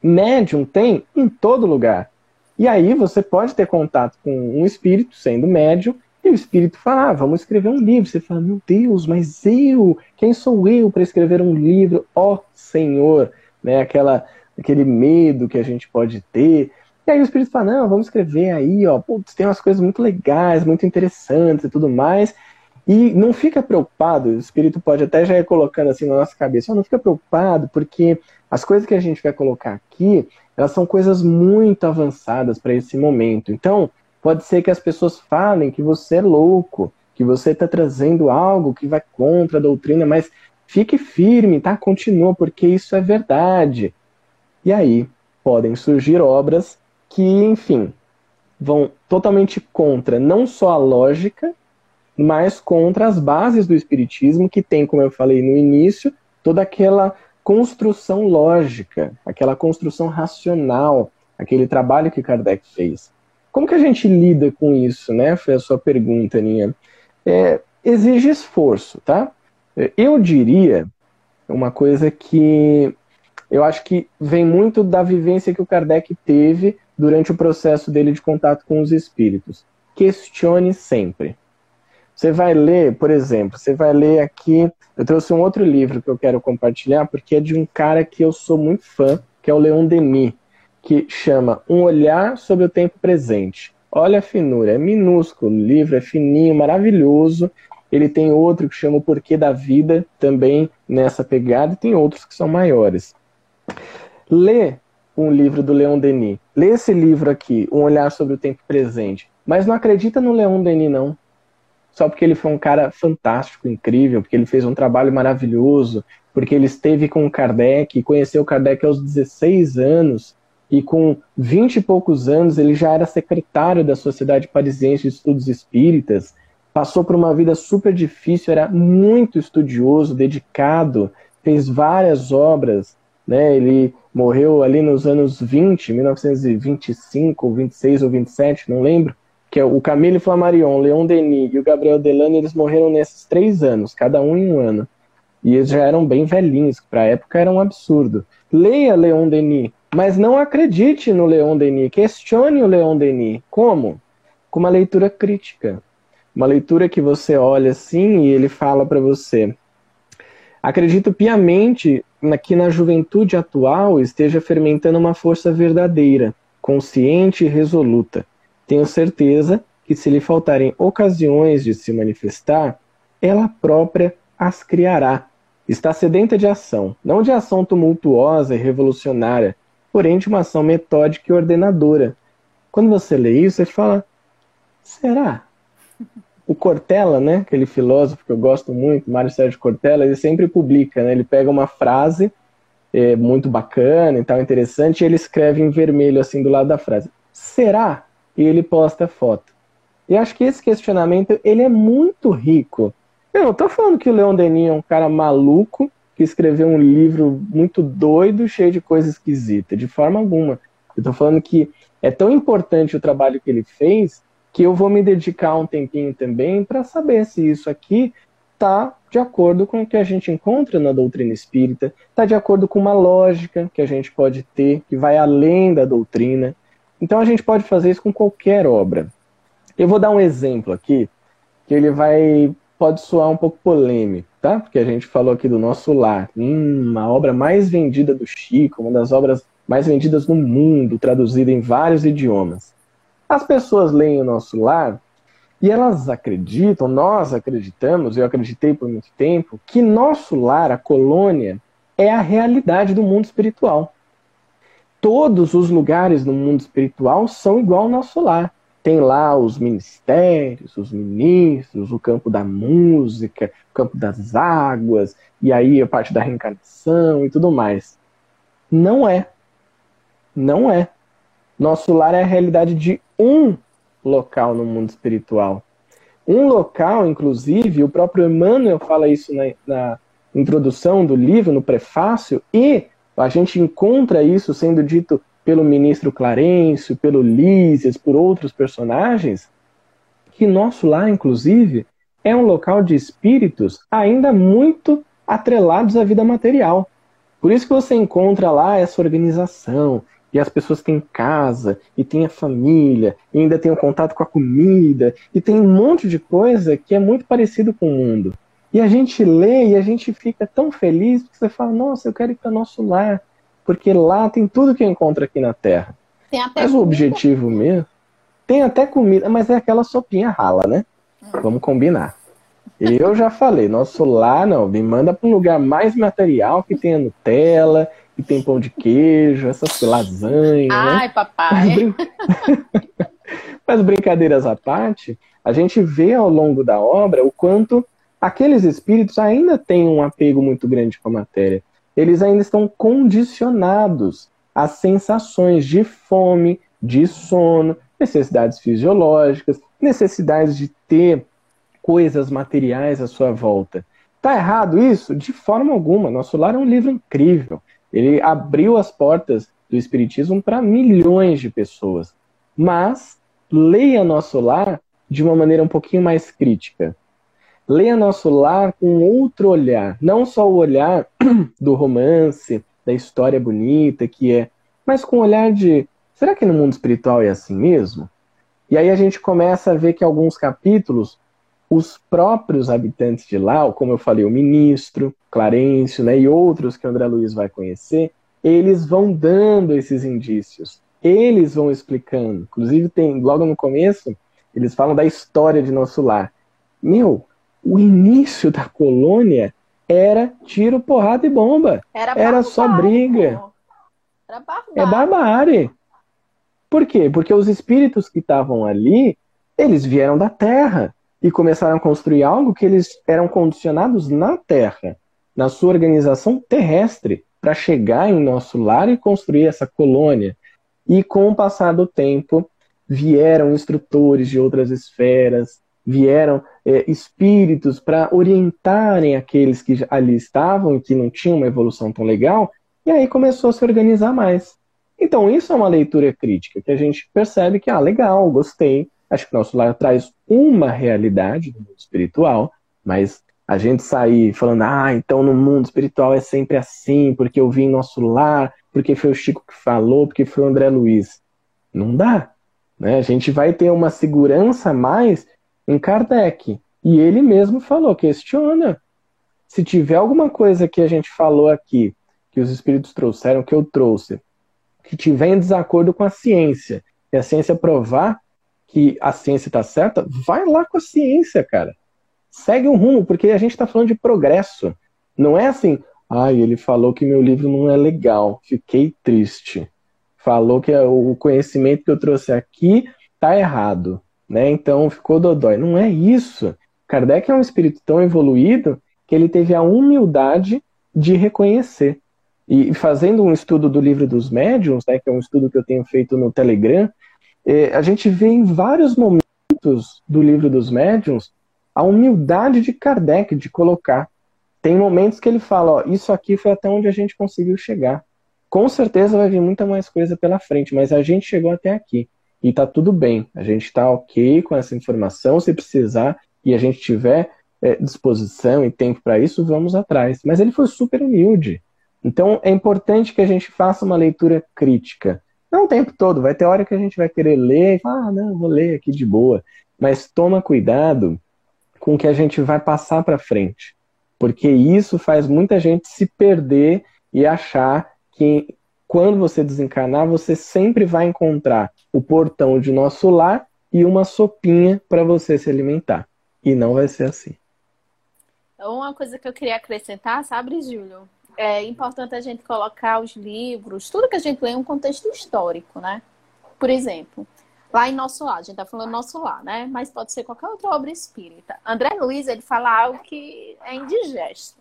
Médium tem em todo lugar. E aí você pode ter contato com um espírito sendo médium e o espírito fala: ah, vamos escrever um livro. Você fala: meu Deus, mas eu? Quem sou eu para escrever um livro? Ó oh, Senhor! Né? Aquela, aquele medo que a gente pode ter. E aí o Espírito fala, não, vamos escrever aí, ó, putz, tem umas coisas muito legais, muito interessantes e tudo mais. E não fica preocupado, o Espírito pode até já ir colocando assim na nossa cabeça, não fica preocupado, porque as coisas que a gente vai colocar aqui, elas são coisas muito avançadas para esse momento. Então, pode ser que as pessoas falem que você é louco, que você está trazendo algo que vai contra a doutrina, mas fique firme, tá? Continua, porque isso é verdade. E aí podem surgir obras que, enfim, vão totalmente contra não só a lógica, mas contra as bases do espiritismo, que tem, como eu falei no início, toda aquela construção lógica, aquela construção racional, aquele trabalho que Kardec fez. Como que a gente lida com isso, né? Foi a sua pergunta, Ninha. É, exige esforço, tá? Eu diria uma coisa que eu acho que vem muito da vivência que o Kardec teve durante o processo dele de contato com os espíritos. Questione sempre. Você vai ler, por exemplo, você vai ler aqui. Eu trouxe um outro livro que eu quero compartilhar, porque é de um cara que eu sou muito fã, que é o Leon Denis, que chama Um Olhar sobre o Tempo Presente. Olha a finura, é minúsculo, o livro é fininho, maravilhoso. Ele tem outro que chama O Porquê da Vida, também nessa pegada, e tem outros que são maiores. Lê um livro do Leon Denis. Lê esse livro aqui, Um Olhar sobre o Tempo Presente. Mas não acredita no Leon Denis, não. Só porque ele foi um cara fantástico, incrível, porque ele fez um trabalho maravilhoso, porque ele esteve com o Kardec, conheceu o Kardec aos 16 anos, e com 20 e poucos anos ele já era secretário da Sociedade Parisiense de Estudos Espíritas, passou por uma vida super difícil, era muito estudioso, dedicado, fez várias obras, né? Ele morreu ali nos anos 20, 1925, 26 ou 27, não lembro, que é o Camille Flammarion, Leon Denis e o Gabriel Delane, eles morreram nesses três anos, cada um em um ano. E eles já eram bem velhinhos, para a época era um absurdo. Leia Leon Denis, mas não acredite no Leon Denis, questione o Leon Denis. Como? Com uma leitura crítica. Uma leitura que você olha assim e ele fala para você: Acredito piamente que na juventude atual esteja fermentando uma força verdadeira, consciente e resoluta. Tenho certeza que, se lhe faltarem ocasiões de se manifestar, ela própria as criará. Está sedenta de ação, não de ação tumultuosa e revolucionária, porém de uma ação metódica e ordenadora, quando você lê isso, você fala, será? O Cortella, né, aquele filósofo que eu gosto muito, Mário Sérgio Cortella, ele sempre publica, né, ele pega uma frase é, muito bacana e tal, interessante, e ele escreve em vermelho assim do lado da frase. Será? E ele posta foto. E acho que esse questionamento, ele é muito rico. Eu não tô falando que o Leon Denis é um cara maluco que escreveu um livro muito doido, cheio de coisa esquisita, de forma alguma. Eu tô falando que é tão importante o trabalho que ele fez que eu vou me dedicar um tempinho também para saber se isso aqui está de acordo com o que a gente encontra na doutrina espírita, está de acordo com uma lógica que a gente pode ter, que vai além da doutrina. Então a gente pode fazer isso com qualquer obra. Eu vou dar um exemplo aqui, que ele vai pode soar um pouco polêmico, tá? Porque a gente falou aqui do nosso lar, hum, a obra mais vendida do Chico, uma das obras mais vendidas no mundo, traduzida em vários idiomas. As pessoas leem o nosso lar e elas acreditam, nós acreditamos, eu acreditei por muito tempo, que nosso lar, a colônia, é a realidade do mundo espiritual. Todos os lugares no mundo espiritual são igual ao nosso lar. Tem lá os ministérios, os ministros, o campo da música, o campo das águas, e aí a parte da reencarnação e tudo mais. Não é. Não é. Nosso lar é a realidade de um local no mundo espiritual. Um local, inclusive, o próprio Emmanuel fala isso na, na introdução do livro, no prefácio, e a gente encontra isso sendo dito pelo ministro Clarencio, pelo Lísias, por outros personagens, que nosso lar, inclusive, é um local de espíritos ainda muito atrelados à vida material. Por isso que você encontra lá essa organização, e as pessoas têm casa, e têm a família, e ainda têm o contato com a comida, e tem um monte de coisa que é muito parecido com o mundo. E a gente lê e a gente fica tão feliz porque você fala, nossa, eu quero ir para nosso lar, porque lá tem tudo que eu encontro aqui na Terra. Tem até mas comida. o objetivo mesmo, tem até comida, mas é aquela sopinha rala, né? Hum. Vamos combinar. Eu já falei, nosso lar não, me manda para um lugar mais material que tenha Nutella, que tem pão de queijo, essas lasanhas. Né? Ai, né? papai. [laughs] [laughs] Mas brincadeiras à parte, a gente vê ao longo da obra o quanto aqueles espíritos ainda têm um apego muito grande com a matéria. Eles ainda estão condicionados às sensações de fome, de sono, necessidades fisiológicas, necessidades de ter coisas materiais à sua volta. Tá errado isso? De forma alguma. Nosso Lar é um livro incrível. Ele abriu as portas do Espiritismo para milhões de pessoas. Mas leia Nosso Lar de uma maneira um pouquinho mais crítica. Leia Nosso Lar com outro olhar. Não só o olhar [clears throat] do romance, da história bonita que é, mas com o olhar de: será que no mundo espiritual é assim mesmo? E aí a gente começa a ver que alguns capítulos os próprios habitantes de lá, como eu falei, o ministro, Clarencio, né, e outros que André Luiz vai conhecer, eles vão dando esses indícios. Eles vão explicando. Inclusive, tem logo no começo, eles falam da história de nosso lar. Meu, o início da colônia era tiro, porrada e bomba. Era, era só briga. Era barbárie. É barbárie. Por quê? Porque os espíritos que estavam ali, eles vieram da terra e começaram a construir algo que eles eram condicionados na Terra, na sua organização terrestre, para chegar em nosso lar e construir essa colônia. E com o passar do tempo, vieram instrutores de outras esferas, vieram é, espíritos para orientarem aqueles que ali estavam e que não tinham uma evolução tão legal, e aí começou a se organizar mais. Então, isso é uma leitura crítica, que a gente percebe que, ah, legal, gostei, Acho que nosso lar traz uma realidade do mundo espiritual, mas a gente sair falando, ah, então no mundo espiritual é sempre assim, porque eu vi em nosso lar, porque foi o Chico que falou, porque foi o André Luiz. Não dá. Né? A gente vai ter uma segurança mais em Kardec. E ele mesmo falou, questiona. Se tiver alguma coisa que a gente falou aqui, que os espíritos trouxeram, que eu trouxe, que tiver em desacordo com a ciência, e a ciência provar que a ciência está certa, vai lá com a ciência, cara. Segue um rumo, porque a gente está falando de progresso. Não é assim, ai, ele falou que meu livro não é legal, fiquei triste. falou que o conhecimento que eu trouxe aqui tá errado, né? Então ficou dodói. Não é isso. Kardec é um espírito tão evoluído que ele teve a humildade de reconhecer. E fazendo um estudo do livro dos médiuns, né, que é um estudo que eu tenho feito no Telegram, é, a gente vê em vários momentos do livro dos médiuns a humildade de Kardec de colocar. Tem momentos que ele fala, ó, isso aqui foi até onde a gente conseguiu chegar. Com certeza vai vir muita mais coisa pela frente, mas a gente chegou até aqui. E tá tudo bem. A gente tá ok com essa informação. Se precisar e a gente tiver é, disposição e tempo para isso, vamos atrás. Mas ele foi super humilde. Então é importante que a gente faça uma leitura crítica. Não o tempo todo, vai ter hora que a gente vai querer ler e falar, ah, não, vou ler aqui de boa. Mas toma cuidado com o que a gente vai passar para frente. Porque isso faz muita gente se perder e achar que quando você desencarnar, você sempre vai encontrar o portão de nosso lar e uma sopinha para você se alimentar. E não vai ser assim. Uma coisa que eu queria acrescentar, sabe, Júlio? é importante a gente colocar os livros, tudo que a gente lê em um contexto histórico, né? Por exemplo, lá em Nosso Lar, a gente tá falando Nosso Lar, né? Mas pode ser qualquer outra obra espírita. André Luiz, ele fala algo que é indigesto.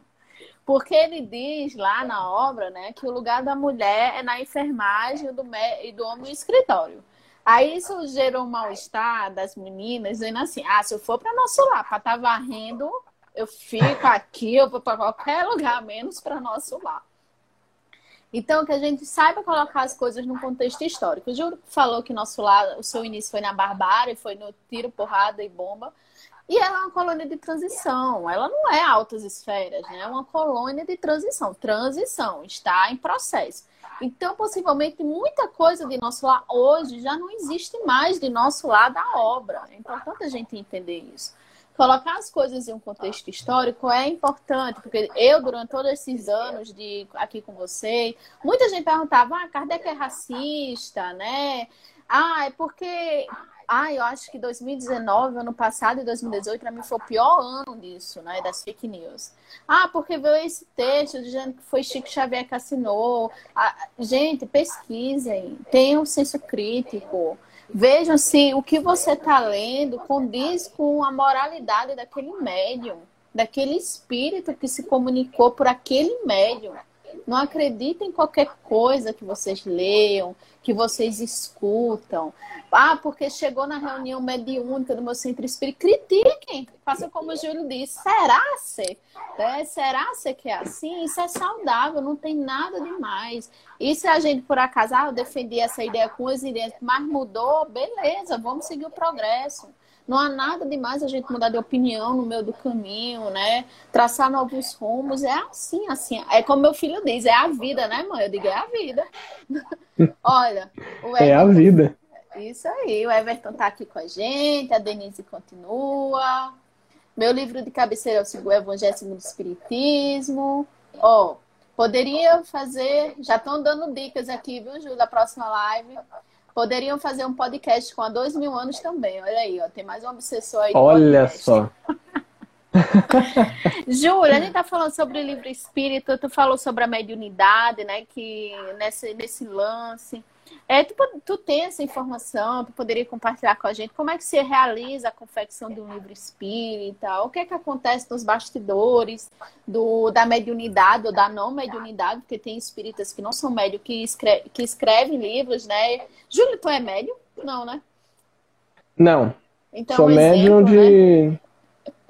Porque ele diz lá na obra, né, que o lugar da mulher é na enfermagem do e do homem no escritório. Aí isso gerou um mal-estar das meninas, dizendo assim: ah, se eu for para nosso lar para estar tá varrendo, eu fico aqui, eu vou para qualquer lugar, menos para nosso lar. Então, que a gente saiba colocar as coisas num contexto histórico. O Júlio falou que nosso lar, o seu início foi na barbárie, foi no tiro, porrada e bomba. E ela é uma colônia de transição. Ela não é altas esferas, né? É uma colônia de transição. Transição, está em processo. Então, possivelmente, muita coisa de nosso lar hoje já não existe mais de nosso lar da obra. É importante a gente entender isso colocar as coisas em um contexto histórico é importante, porque eu, durante todos esses anos de aqui com você, muita gente perguntava, ah, Kardec é racista, né? Ah, é porque. Ah, eu acho que 2019, ano passado e 2018, para mim foi o pior ano disso, né? Das fake news. Ah, porque veio esse texto dizendo que foi Chico Xavier que assinou. Ah, gente, pesquisem, tenham senso crítico. Vejam se o que você está lendo condiz com a moralidade daquele médium, daquele espírito que se comunicou por aquele médium. Não acreditem em qualquer coisa que vocês leiam, que vocês escutam. Ah, porque chegou na reunião mediúnica do meu centro espírita. Critiquem. Faça como o Júlio disse. Será se? É, será se que é assim? Isso é saudável, não tem nada demais. E se a gente, por acaso, ah, eu defendi essa ideia com os ideias, mas mudou, beleza, vamos seguir o progresso. Não há nada demais a gente mudar de opinião no meio do caminho, né? Traçar novos rumos. É assim, assim. É como meu filho diz, é a vida, né, mãe? Eu digo, é a vida. [laughs] Olha, o Everton, É a vida. Isso aí, o Everton tá aqui com a gente, a Denise continua. Meu livro de cabeceira é o Evangelho segundo o Espiritismo. Ó, oh, poderia fazer. Já estão dando dicas aqui, viu, Ju, da próxima live. Poderiam fazer um podcast com há dois mil anos também. Olha aí, ó, tem mais um obsessor aí. Olha podcast. só. [laughs] Júlia, a gente tá falando sobre o livro espírito, tu falou sobre a mediunidade, né? Que nesse, nesse lance. É, tu, tu tem essa informação, tu poderia compartilhar com a gente como é que se realiza a confecção de um livro espírita, o que é que acontece nos bastidores do, da mediunidade ou da não mediunidade, porque tem espíritas que não são médios que, escreve, que escrevem livros, né? Júlio, tu é médio? Não, né? Não. Então, Sou um médium de, né?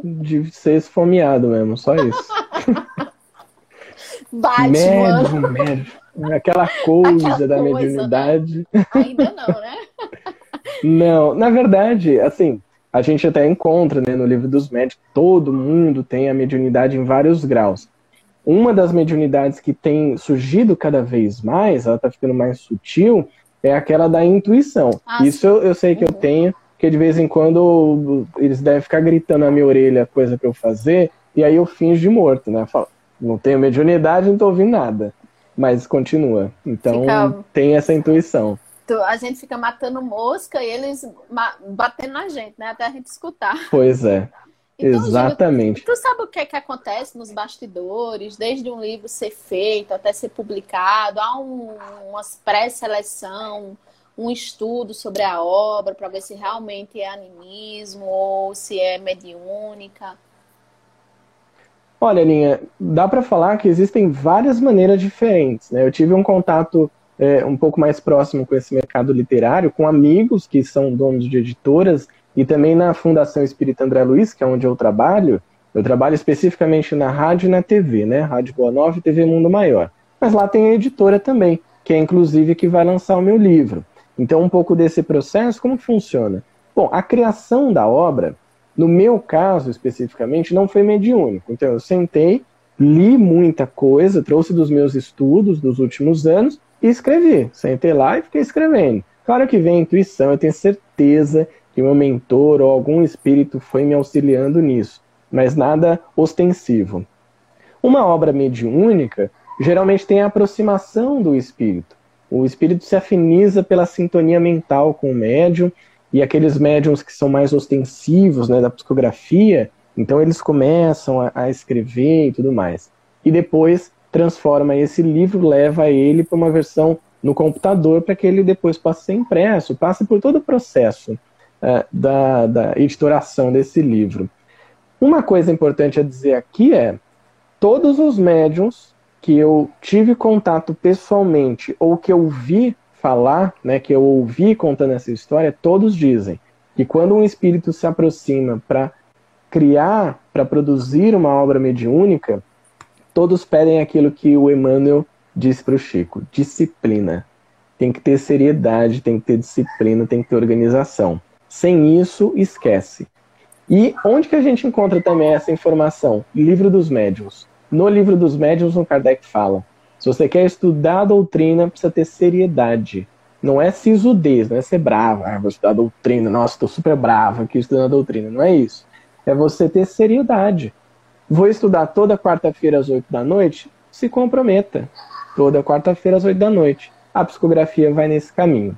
de ser esfomeado mesmo, só isso. [laughs] Batman. Médio, médio. Aquela [laughs] coisa Aquela da coisa, mediunidade. Né? Ainda não, né? [laughs] não, na verdade, assim, a gente até encontra né, no livro dos médicos, todo mundo tem a mediunidade em vários graus. Uma das mediunidades que tem surgido cada vez mais, ela tá ficando mais sutil, é aquela da intuição. Ah, Isso eu, eu, sei que uhum. eu tenho, que de vez em quando eles devem ficar gritando na minha orelha coisa para eu fazer, e aí eu finjo de morto, né? Eu falo, não tenho mediunidade, não tô ouvindo nada mas continua. Então fica... tem essa intuição. A gente fica matando mosca e eles batendo na gente, né? Até a gente escutar. Pois é. [laughs] Então, Exatamente. tu sabe o que é que acontece nos bastidores, desde um livro ser feito até ser publicado, há um, uma pré-seleção, um estudo sobre a obra para ver se realmente é animismo ou se é mediúnica. Olha, Linha, dá para falar que existem várias maneiras diferentes. Né? Eu tive um contato é, um pouco mais próximo com esse mercado literário, com amigos que são donos de editoras, e também na Fundação Espírita André Luiz, que é onde eu trabalho. Eu trabalho especificamente na rádio e na TV, né? Rádio Boa Nova e TV Mundo Maior. Mas lá tem a editora também, que é inclusive que vai lançar o meu livro. Então, um pouco desse processo, como funciona? Bom, a criação da obra no meu caso, especificamente, não foi mediúnico. Então, eu sentei, li muita coisa, trouxe dos meus estudos dos últimos anos e escrevi. Sentei lá e fiquei escrevendo. Claro que vem a intuição, eu tenho certeza que meu mentor ou algum espírito foi me auxiliando nisso, mas nada ostensivo. Uma obra mediúnica geralmente tem a aproximação do espírito. O espírito se afiniza pela sintonia mental com o médium e aqueles médiums que são mais ostensivos né, da psicografia, então eles começam a, a escrever e tudo mais. E depois transforma esse livro, leva ele para uma versão no computador para que ele depois possa ser impresso, passe por todo o processo uh, da, da editoração desse livro. Uma coisa importante a dizer aqui é: todos os médiums que eu tive contato pessoalmente ou que eu vi falar, né, que eu ouvi contando essa história, todos dizem que quando um espírito se aproxima para criar, para produzir uma obra mediúnica, todos pedem aquilo que o Emmanuel disse para o Chico: disciplina. Tem que ter seriedade, tem que ter disciplina, tem que ter organização. Sem isso, esquece. E onde que a gente encontra também essa informação? Livro dos Médiuns. No Livro dos Médiuns, o Kardec fala se você quer estudar a doutrina, precisa ter seriedade. Não é sisudez, não é ser bravo. Ah, vou estudar a doutrina. Nossa, estou super bravo aqui estudando a doutrina. Não é isso. É você ter seriedade. Vou estudar toda quarta-feira às oito da noite? Se comprometa. Toda quarta-feira às oito da noite. A psicografia vai nesse caminho.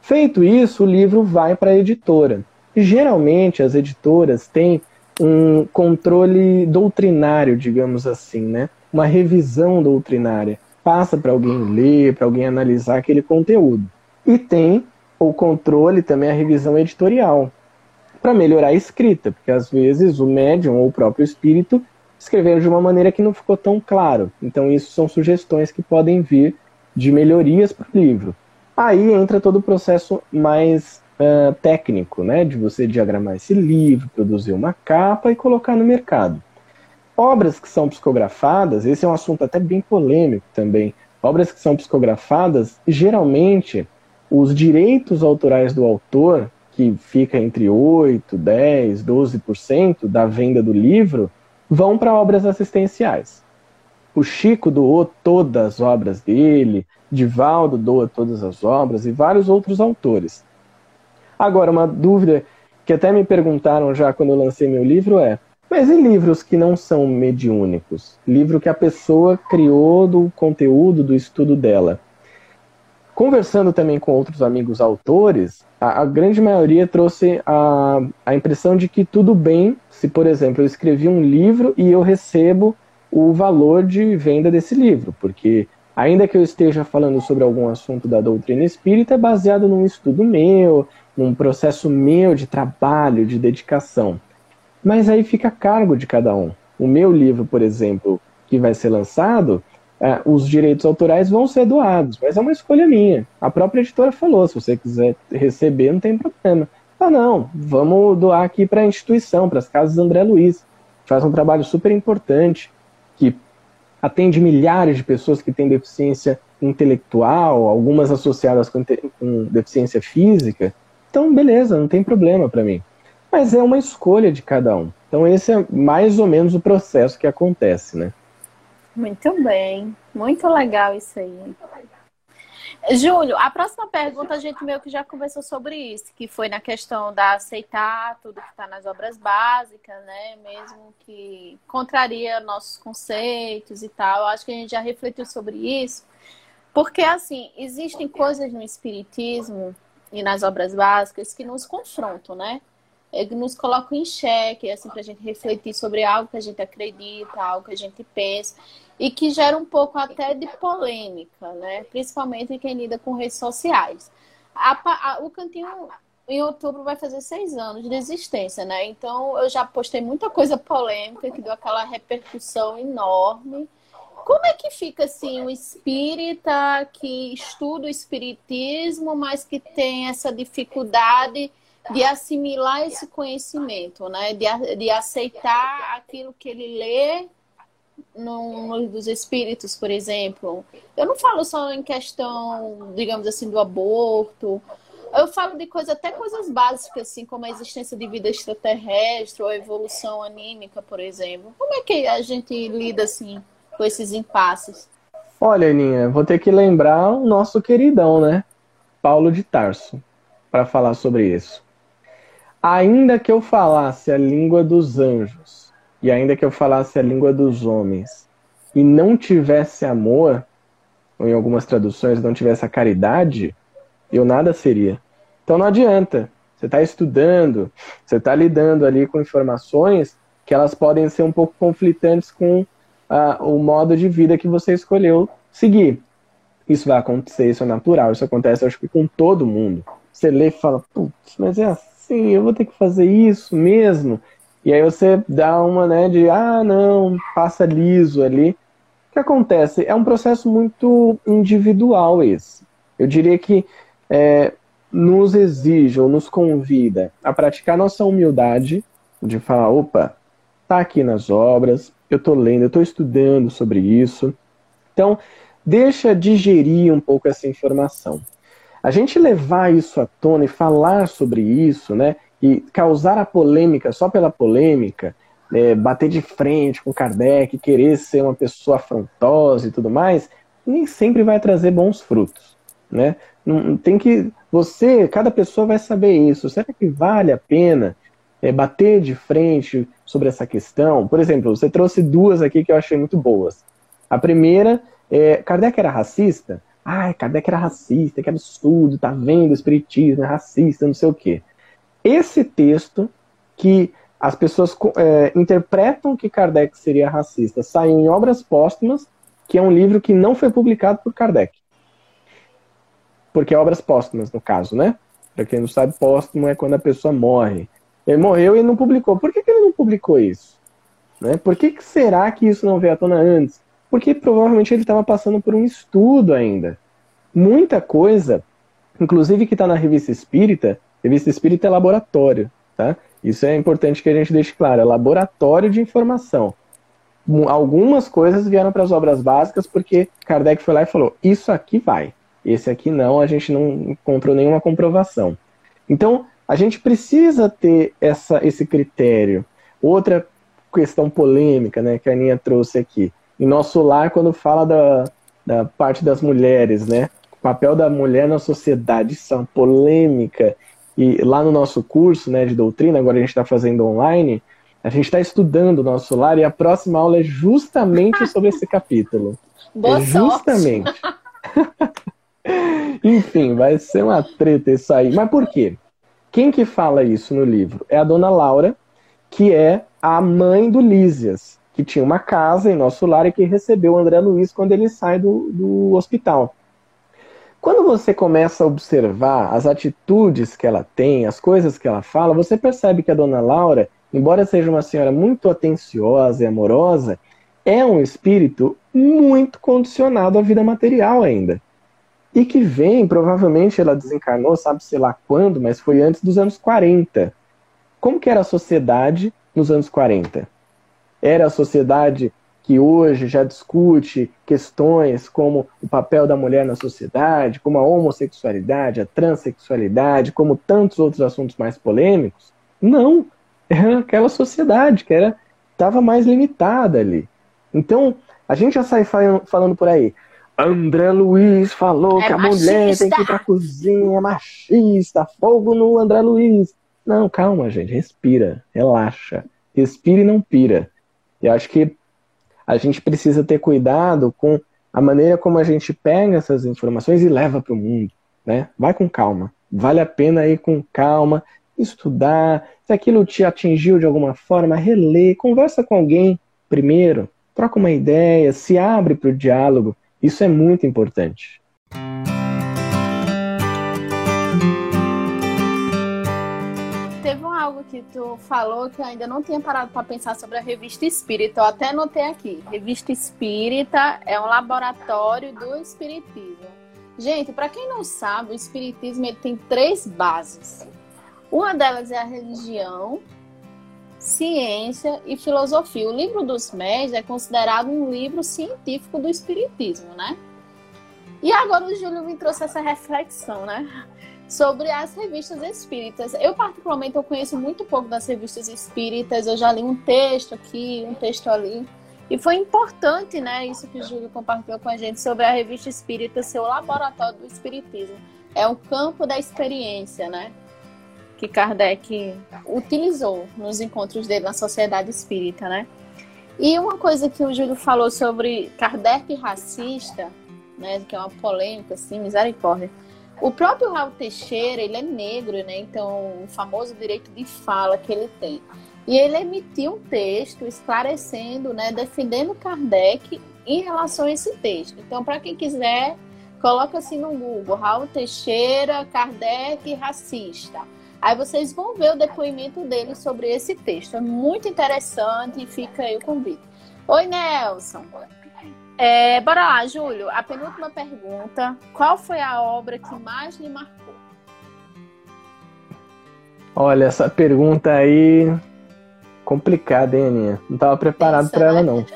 Feito isso, o livro vai para a editora. Geralmente, as editoras têm um controle doutrinário, digamos assim, né? Uma revisão doutrinária. Passa para alguém ler, para alguém analisar aquele conteúdo. E tem o controle também, a revisão editorial, para melhorar a escrita, porque às vezes o médium ou o próprio espírito escreveram de uma maneira que não ficou tão claro. Então, isso são sugestões que podem vir de melhorias para o livro. Aí entra todo o processo mais uh, técnico, né, de você diagramar esse livro, produzir uma capa e colocar no mercado. Obras que são psicografadas, esse é um assunto até bem polêmico também. Obras que são psicografadas, geralmente os direitos autorais do autor, que fica entre 8, 10, 12% da venda do livro, vão para obras assistenciais. O Chico doou todas as obras dele, Divaldo doa todas as obras e vários outros autores. Agora, uma dúvida que até me perguntaram já quando eu lancei meu livro é: mas e livros que não são mediúnicos? Livro que a pessoa criou do conteúdo, do estudo dela. Conversando também com outros amigos autores, a, a grande maioria trouxe a, a impressão de que tudo bem se, por exemplo, eu escrevi um livro e eu recebo o valor de venda desse livro, porque ainda que eu esteja falando sobre algum assunto da doutrina espírita, é baseado num estudo meu, num processo meu de trabalho, de dedicação. Mas aí fica a cargo de cada um. O meu livro, por exemplo, que vai ser lançado, é, os direitos autorais vão ser doados, mas é uma escolha minha. A própria editora falou: se você quiser receber, não tem problema. Ah, não, vamos doar aqui para a instituição, para as casas André Luiz. Faz um trabalho super importante, que atende milhares de pessoas que têm deficiência intelectual, algumas associadas com, com deficiência física. Então, beleza, não tem problema para mim mas é uma escolha de cada um. Então esse é mais ou menos o processo que acontece, né? Muito bem, muito legal isso aí. Júlio, a próxima pergunta a gente meio que já conversou sobre isso, que foi na questão da aceitar tudo que está nas obras básicas, né? Mesmo que contraria nossos conceitos e tal. Acho que a gente já refletiu sobre isso, porque assim existem coisas no espiritismo e nas obras básicas que nos confrontam, né? É, nos colocam em xeque, assim, para a gente refletir sobre algo que a gente acredita, algo que a gente pensa, e que gera um pouco até de polêmica, né? Principalmente quem lida com redes sociais. A, a, o Cantinho, em outubro, vai fazer seis anos de existência, né? Então, eu já postei muita coisa polêmica que deu aquela repercussão enorme. Como é que fica assim o espírita que estuda o espiritismo, mas que tem essa dificuldade de assimilar esse conhecimento, né? De, de aceitar aquilo que ele lê no, no dos espíritos, por exemplo. Eu não falo só em questão, digamos assim, do aborto. Eu falo de coisas, até coisas básicas, assim, como a existência de vida extraterrestre ou a evolução anímica, por exemplo. Como é que a gente lida, assim, com esses impasses? Olha, Aninha, vou ter que lembrar o nosso queridão, né? Paulo de Tarso, para falar sobre isso. Ainda que eu falasse a língua dos anjos, e ainda que eu falasse a língua dos homens, e não tivesse amor, ou em algumas traduções não tivesse a caridade, eu nada seria. Então não adianta. Você está estudando, você está lidando ali com informações que elas podem ser um pouco conflitantes com uh, o modo de vida que você escolheu seguir. Isso vai acontecer, isso é natural, isso acontece, acho que com todo mundo. Você lê e fala, putz, mas é assim assim, eu vou ter que fazer isso mesmo. E aí você dá uma, né, de, ah, não, passa liso ali. O que acontece? É um processo muito individual esse. Eu diria que é, nos exige ou nos convida a praticar nossa humildade, de falar, opa, tá aqui nas obras, eu tô lendo, eu tô estudando sobre isso. Então, deixa digerir um pouco essa informação. A gente levar isso à tona e falar sobre isso, né? E causar a polêmica só pela polêmica, é, bater de frente com Kardec, querer ser uma pessoa afrontosa e tudo mais, nem sempre vai trazer bons frutos, né? Tem que você, cada pessoa vai saber isso. Será que vale a pena é, bater de frente sobre essa questão? Por exemplo, você trouxe duas aqui que eu achei muito boas. A primeira, é, Kardec era racista? Ai, Kardec era racista, que absurdo, tá vendo? O espiritismo é racista, não sei o quê. Esse texto que as pessoas é, interpretam que Kardec seria racista saiu em Obras Póstumas, que é um livro que não foi publicado por Kardec. Porque é Obras Póstumas, no caso, né? Para quem não sabe, póstumo é quando a pessoa morre. Ele morreu e não publicou. Por que, que ele não publicou isso? Né? Por que, que será que isso não veio à tona antes? Porque provavelmente ele estava passando por um estudo ainda. Muita coisa, inclusive que está na revista espírita, revista espírita é laboratório, tá? Isso é importante que a gente deixe claro, é laboratório de informação. Algumas coisas vieram para as obras básicas porque Kardec foi lá e falou: isso aqui vai, esse aqui não, a gente não encontrou nenhuma comprovação. Então, a gente precisa ter essa, esse critério. Outra questão polêmica né, que a Aninha trouxe aqui em nosso lar quando fala da, da parte das mulheres, né? O papel da mulher na sociedade, isso é uma polêmica. E lá no nosso curso né, de doutrina, agora a gente está fazendo online, a gente está estudando o nosso lar e a próxima aula é justamente [laughs] sobre esse capítulo. Boa é justamente. [laughs] Enfim, vai ser uma treta isso aí. Mas por quê? Quem que fala isso no livro? É a dona Laura, que é a mãe do Lísias que tinha uma casa em nosso lar e que recebeu o André Luiz quando ele sai do, do hospital. Quando você começa a observar as atitudes que ela tem, as coisas que ela fala, você percebe que a dona Laura, embora seja uma senhora muito atenciosa e amorosa, é um espírito muito condicionado à vida material ainda. E que vem, provavelmente ela desencarnou, sabe-se lá quando, mas foi antes dos anos 40. Como que era a sociedade nos anos 40? Era a sociedade que hoje já discute questões como o papel da mulher na sociedade, como a homossexualidade, a transexualidade, como tantos outros assuntos mais polêmicos? Não, [laughs] era aquela sociedade que era estava mais limitada ali. Então, a gente já sai falando por aí. André Luiz falou é que a machista. mulher tem que ir pra cozinha, é machista, fogo no André Luiz. Não, calma, gente, respira, relaxa. Respira e não pira. Eu acho que a gente precisa ter cuidado com a maneira como a gente pega essas informações e leva para o mundo. Né? Vai com calma. Vale a pena ir com calma estudar, se aquilo te atingiu de alguma forma, relê, conversa com alguém primeiro, troca uma ideia, se abre para o diálogo. Isso é muito importante. Que tu falou que eu ainda não tinha parado para pensar sobre a revista Espírita. Eu até anotei aqui. Revista Espírita é um laboratório do espiritismo. Gente, para quem não sabe, o espiritismo ele tem três bases. Uma delas é a religião, ciência e filosofia. O livro dos médios é considerado um livro científico do espiritismo, né? E agora o Júlio me trouxe essa reflexão, né? Sobre as revistas espíritas. Eu, particularmente, eu conheço muito pouco das revistas espíritas. Eu já li um texto aqui, um texto ali. E foi importante, né, isso que o Júlio compartilhou com a gente sobre a revista espírita ser o laboratório do espiritismo. É o campo da experiência, né? que Kardec utilizou nos encontros dele na sociedade espírita, né? E uma coisa que o Júlio falou sobre Kardec racista, né, que é uma polêmica, assim, misericórdia. O próprio Raul Teixeira, ele é negro, né? Então, o famoso direito de fala que ele tem. E ele emitiu um texto esclarecendo, né, defendendo Kardec em relação a esse texto. Então, para quem quiser, coloca assim no Google, Raul Teixeira, Kardec racista. Aí vocês vão ver o depoimento dele sobre esse texto. É muito interessante e fica aí o convite. Oi, Nelson. É, bora lá, Júlio. A penúltima pergunta. Qual foi a obra que mais lhe marcou? Olha, essa pergunta aí complicada, hein, Aninha? Não estava preparado para ela, né? não.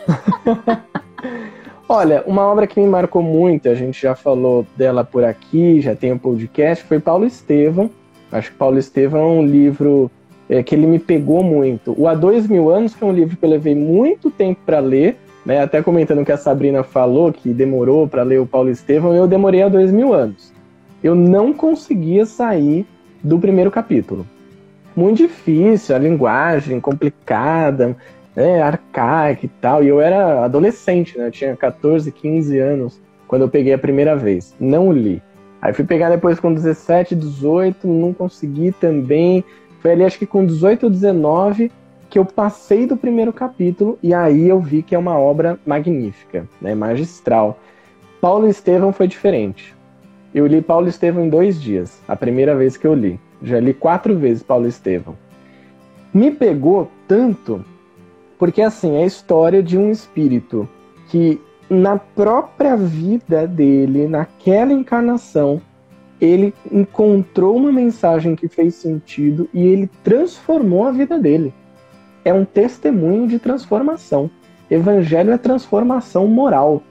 [laughs] Olha, uma obra que me marcou muito, a gente já falou dela por aqui, já tem um podcast, foi Paulo Estevam, Acho que Paulo Estevam é um livro é, que ele me pegou muito. O Há Dois Mil Anos foi um livro que eu levei muito tempo para ler, né? até comentando que a Sabrina falou, que demorou para ler o Paulo Estevam, eu demorei há dois mil anos. Eu não conseguia sair do primeiro capítulo. Muito difícil, a linguagem complicada, né, arcaica e tal. E eu era adolescente, né? Eu tinha 14, 15 anos quando eu peguei a primeira vez. Não li. Aí fui pegar depois com 17, 18, não consegui também. Foi ali, acho que com 18 ou 19, que eu passei do primeiro capítulo e aí eu vi que é uma obra magnífica, né, magistral. Paulo Estevão foi diferente. Eu li Paulo Estevão em dois dias, a primeira vez que eu li. Já li quatro vezes Paulo Estevão. Me pegou tanto porque assim é a história de um espírito que na própria vida dele, naquela encarnação, ele encontrou uma mensagem que fez sentido e ele transformou a vida dele. É um testemunho de transformação. Evangelho é transformação moral.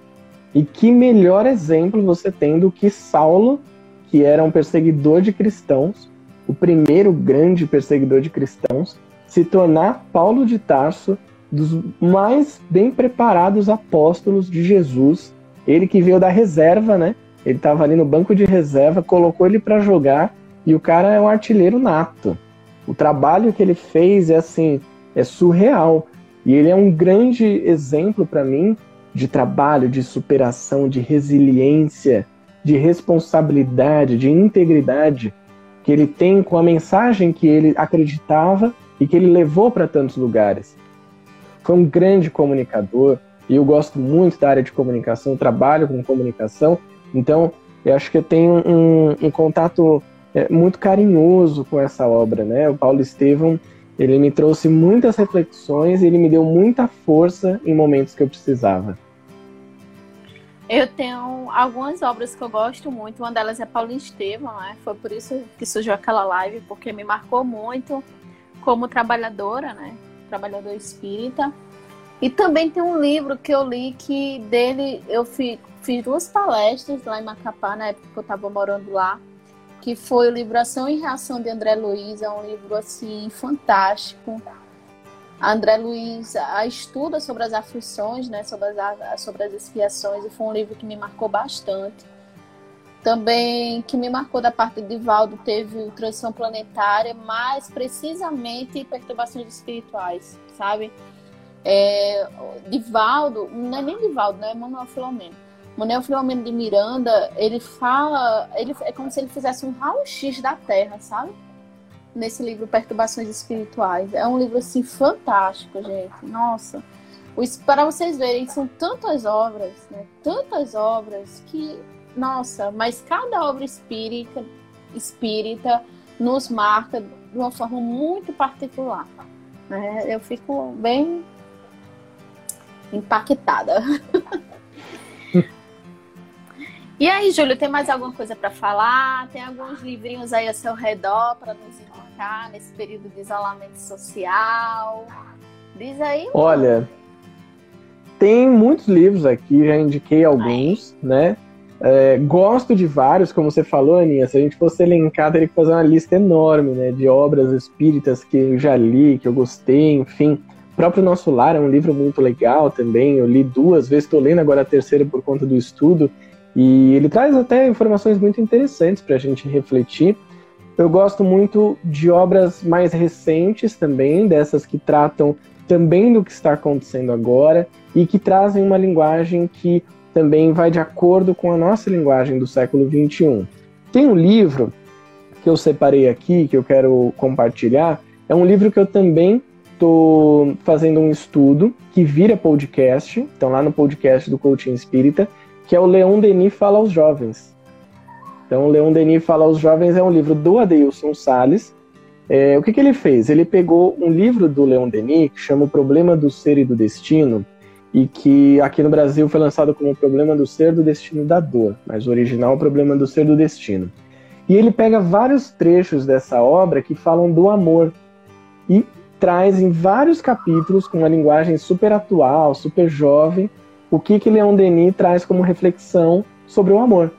E que melhor exemplo você tem do que Saulo, que era um perseguidor de cristãos, o primeiro grande perseguidor de cristãos, se tornar Paulo de Tarso, dos mais bem preparados apóstolos de Jesus. Ele que veio da reserva, né? Ele estava ali no banco de reserva, colocou ele para jogar e o cara é um artilheiro nato. O trabalho que ele fez é assim, é surreal. E ele é um grande exemplo para mim de trabalho, de superação, de resiliência, de responsabilidade, de integridade que ele tem com a mensagem que ele acreditava e que ele levou para tantos lugares foi um grande comunicador e eu gosto muito da área de comunicação, trabalho com comunicação, então eu acho que eu tenho um, um contato é, muito carinhoso com essa obra, né? O Paulo Estevam, ele me trouxe muitas reflexões e ele me deu muita força em momentos que eu precisava. Eu tenho algumas obras que eu gosto muito, uma delas é Paulo Estevam, né? Foi por isso que surgiu aquela live, porque me marcou muito como trabalhadora, né? trabalhador espírita. E também tem um livro que eu li que dele eu fiz, fiz duas palestras lá em Macapá, na época que eu estava morando lá, que foi o livro Ação e Reação de André Luiz, é um livro assim fantástico. André Luiz a estuda sobre as aflições, né, sobre as, sobre as expiações, e foi um livro que me marcou bastante. Também que me marcou da parte de Divaldo teve o Transição Planetária, mais precisamente perturbações espirituais, sabe? É, Divaldo, não é nem Divaldo, né? Manuel Filomeno. Manuel Filomeno de Miranda, ele fala, ele, é como se ele fizesse um raio-x da Terra, sabe? nesse livro Perturbações Espirituais. É um livro assim fantástico, gente. Nossa. Para vocês verem, são tantas obras, né? Tantas obras que, nossa, mas cada obra espírita, espírita nos marca de uma forma muito particular. Né? Eu fico bem impactada. [laughs] e aí, Júlio, tem mais alguma coisa para falar? Tem alguns livrinhos aí ao seu redor para nos indicar nesse período de isolamento social? Diz aí. Olha, tem muitos livros aqui, já indiquei alguns, aí. né? É, gosto de vários, como você falou, Aninha. Se a gente fosse elencar, teria que fazer uma lista enorme, né? De obras espíritas que eu já li, que eu gostei, enfim. O próprio Nosso Lar é um livro muito legal também. Eu li duas vezes, estou lendo agora a terceira por conta do estudo. E ele traz até informações muito interessantes para a gente refletir. Eu gosto muito de obras mais recentes também, dessas que tratam também do que está acontecendo agora e que trazem uma linguagem que também vai de acordo com a nossa linguagem do século XXI. Tem um livro que eu separei aqui, que eu quero compartilhar, é um livro que eu também estou fazendo um estudo, que vira podcast, então lá no podcast do Coaching Espírita, que é o Leon Denis Fala aos Jovens. Então, Leon Denis Fala aos Jovens é um livro do Adeilson Salles. É, o que, que ele fez? Ele pegou um livro do Leon Denis, que chama O Problema do Ser e do Destino, e que aqui no Brasil foi lançado como o problema do ser do destino da dor, mas o original é o problema do ser do destino. E ele pega vários trechos dessa obra que falam do amor e traz em vários capítulos com uma linguagem super atual, super jovem, o que que Leon Denis traz como reflexão sobre o amor.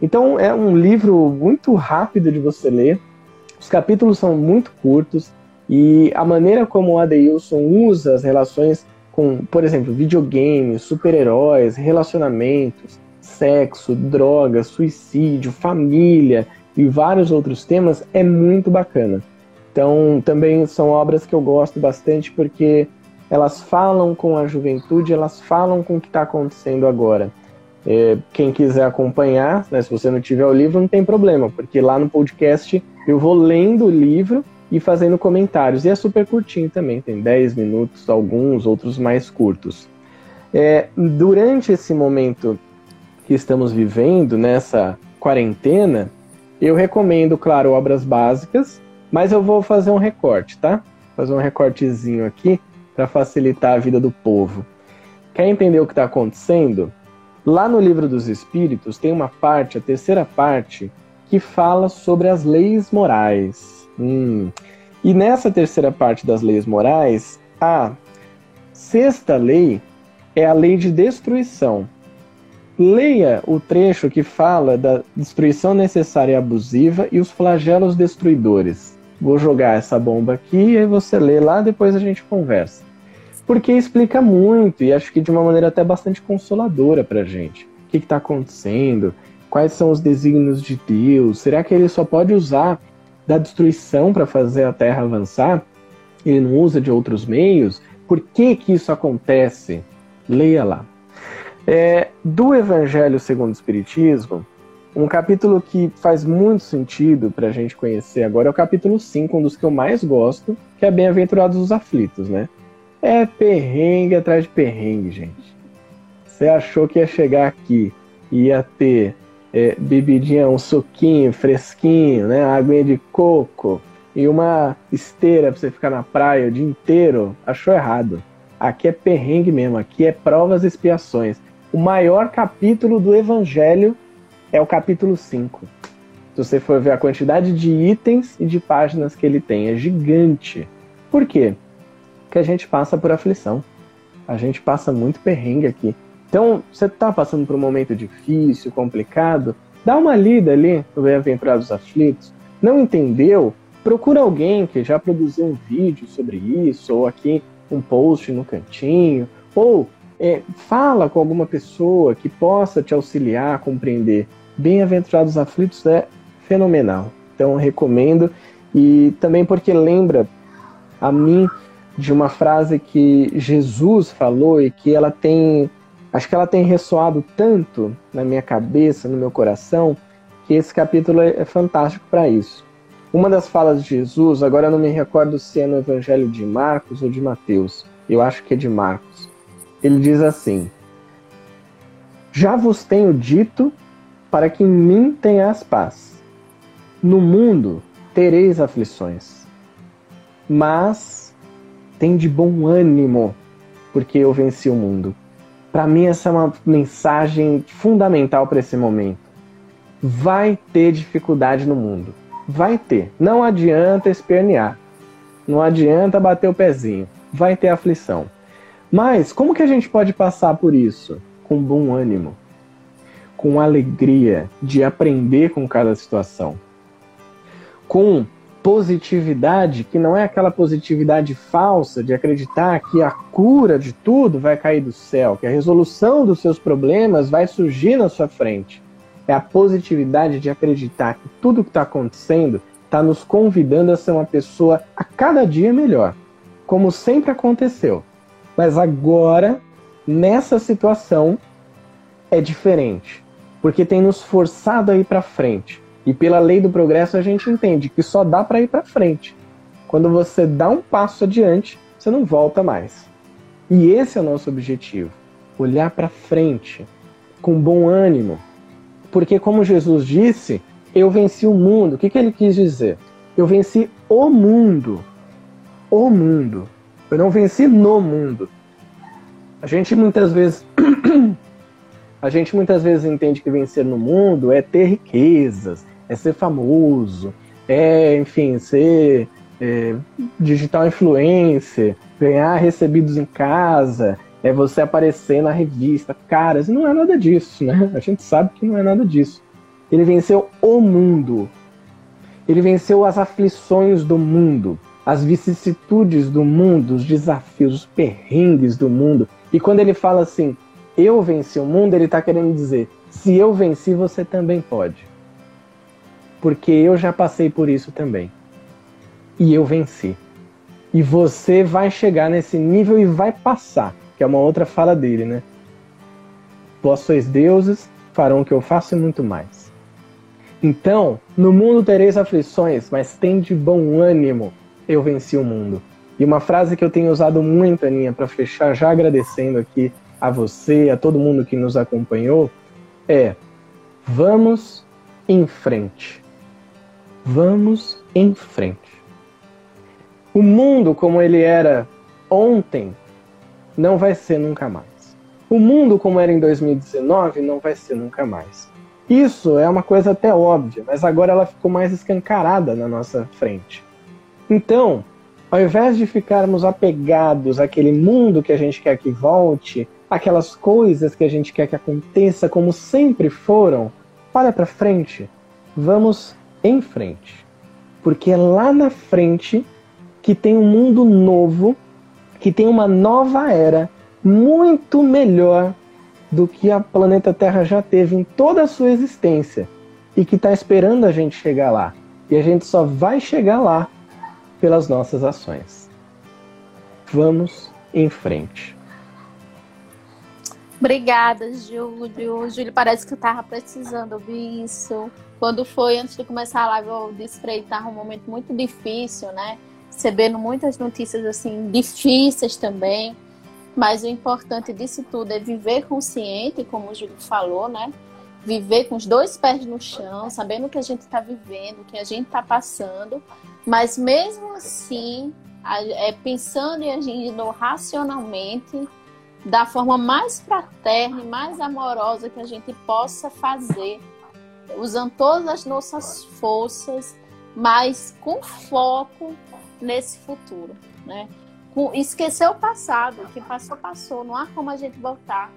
Então é um livro muito rápido de você ler. Os capítulos são muito curtos e a maneira como o Adeilson usa as relações com, por exemplo, videogames, super-heróis, relacionamentos, sexo, drogas, suicídio, família e vários outros temas, é muito bacana. Então, também são obras que eu gosto bastante porque elas falam com a juventude, elas falam com o que está acontecendo agora. É, quem quiser acompanhar, né, se você não tiver o livro, não tem problema, porque lá no podcast eu vou lendo o livro e fazendo comentários. E é super curtinho também, tem 10 minutos, alguns, outros mais curtos. É, durante esse momento que estamos vivendo, nessa quarentena, eu recomendo, claro, obras básicas, mas eu vou fazer um recorte, tá? Fazer um recortezinho aqui para facilitar a vida do povo. Quer entender o que está acontecendo? Lá no Livro dos Espíritos tem uma parte, a terceira parte, que fala sobre as leis morais. Hum. E nessa terceira parte das leis morais, a sexta lei é a lei de destruição. Leia o trecho que fala da destruição necessária e abusiva e os flagelos destruidores. Vou jogar essa bomba aqui e você lê lá, depois a gente conversa. Porque explica muito e acho que de uma maneira até bastante consoladora para gente. O que está acontecendo? Quais são os desígnios de Deus? Será que ele só pode usar da destruição para fazer a Terra avançar, ele não usa de outros meios. Por que que isso acontece? Leia lá. É, do Evangelho segundo o Espiritismo, um capítulo que faz muito sentido para a gente conhecer agora é o capítulo 5, um dos que eu mais gosto, que é Bem-aventurados os aflitos, né? É perrengue atrás de perrengue, gente. Você achou que ia chegar aqui, ia ter é, bebidinha, um suquinho fresquinho, né? Aguinha de coco e uma esteira para você ficar na praia o dia inteiro, achou errado. Aqui é perrengue mesmo, aqui é provas e expiações. O maior capítulo do Evangelho é o capítulo 5. Se você for ver a quantidade de itens e de páginas que ele tem, é gigante. Por quê? Porque a gente passa por aflição. A gente passa muito perrengue aqui. Então, você está passando por um momento difícil, complicado, dá uma lida ali no Bem-aventurados Aflitos. Não entendeu? Procura alguém que já produziu um vídeo sobre isso, ou aqui um post no cantinho, ou é, fala com alguma pessoa que possa te auxiliar a compreender. Bem-aventurados aflitos é fenomenal. Então recomendo e também porque lembra a mim de uma frase que Jesus falou e que ela tem Acho que ela tem ressoado tanto na minha cabeça, no meu coração, que esse capítulo é, fantástico para isso. Uma das falas de Jesus, agora eu não me recordo se é no Evangelho de Marcos ou de Mateus, eu acho que é de Marcos. Ele diz assim: Já vos tenho dito para que em mim tenhas paz. No mundo tereis aflições, mas tem de bom ânimo, porque eu venci o mundo. Para mim, essa é uma mensagem fundamental para esse momento. Vai ter dificuldade no mundo. Vai ter. Não adianta espernear. Não adianta bater o pezinho. Vai ter aflição. Mas como que a gente pode passar por isso? Com bom ânimo, com alegria de aprender com cada situação, com positividade, que não é aquela positividade falsa de acreditar que a cura de tudo vai cair do céu, que a resolução dos seus problemas vai surgir na sua frente. É a positividade de acreditar que tudo que está acontecendo está nos convidando a ser uma pessoa a cada dia melhor, como sempre aconteceu. Mas agora, nessa situação, é diferente, porque tem nos forçado a ir para frente e pela lei do progresso a gente entende que só dá para ir para frente. Quando você dá um passo adiante, você não volta mais. E esse é o nosso objetivo: olhar para frente com bom ânimo. Porque, como Jesus disse, eu venci o mundo. O que, que ele quis dizer? Eu venci o mundo. O mundo. Eu não venci no mundo. A gente muitas vezes [clears throat] A gente muitas vezes entende que vencer no mundo é ter riquezas, é ser famoso, é, enfim, ser é, digital influencer, ganhar recebidos em casa, é você aparecer na revista. Caras, não é nada disso, né? A gente sabe que não é nada disso. Ele venceu o mundo. Ele venceu as aflições do mundo, as vicissitudes do mundo, os desafios, os perrengues do mundo. E quando ele fala assim, eu venci o mundo, ele está querendo dizer: se eu venci, você também pode. Porque eu já passei por isso também. E eu venci. E você vai chegar nesse nível e vai passar, que é uma outra fala dele, né? Vós sois deuses, farão o que eu faço e muito mais. Então, no mundo tereis aflições, mas tem de bom ânimo, eu venci o mundo. E uma frase que eu tenho usado muito, Aninha, para fechar, já agradecendo aqui a você, a todo mundo que nos acompanhou, é: vamos em frente. Vamos em frente. O mundo como ele era ontem não vai ser nunca mais. O mundo como era em 2019 não vai ser nunca mais. Isso é uma coisa até óbvia, mas agora ela ficou mais escancarada na nossa frente. Então, ao invés de ficarmos apegados àquele mundo que a gente quer que volte, aquelas coisas que a gente quer que aconteça como sempre foram, olha para frente, vamos em frente. Porque é lá na frente que tem um mundo novo, que tem uma nova era muito melhor do que a planeta Terra já teve em toda a sua existência e que está esperando a gente chegar lá. E a gente só vai chegar lá pelas nossas ações. Vamos em frente. Obrigada, Júlio. Júlio, parece que eu tava precisando ouvir isso. Quando foi, antes de começar a live, eu disse ele um momento muito difícil, né? Recebendo muitas notícias, assim, difíceis também. Mas o importante disso tudo é viver consciente, como o Júlio falou, né? Viver com os dois pés no chão, sabendo o que a gente está vivendo, o que a gente está passando, mas mesmo assim, é, pensando e agindo racionalmente, da forma mais fraterna e mais amorosa que a gente possa fazer, usando todas as nossas forças, mas com foco nesse futuro, né? Com, esquecer o passado, o que passou, passou, não há como a gente voltar.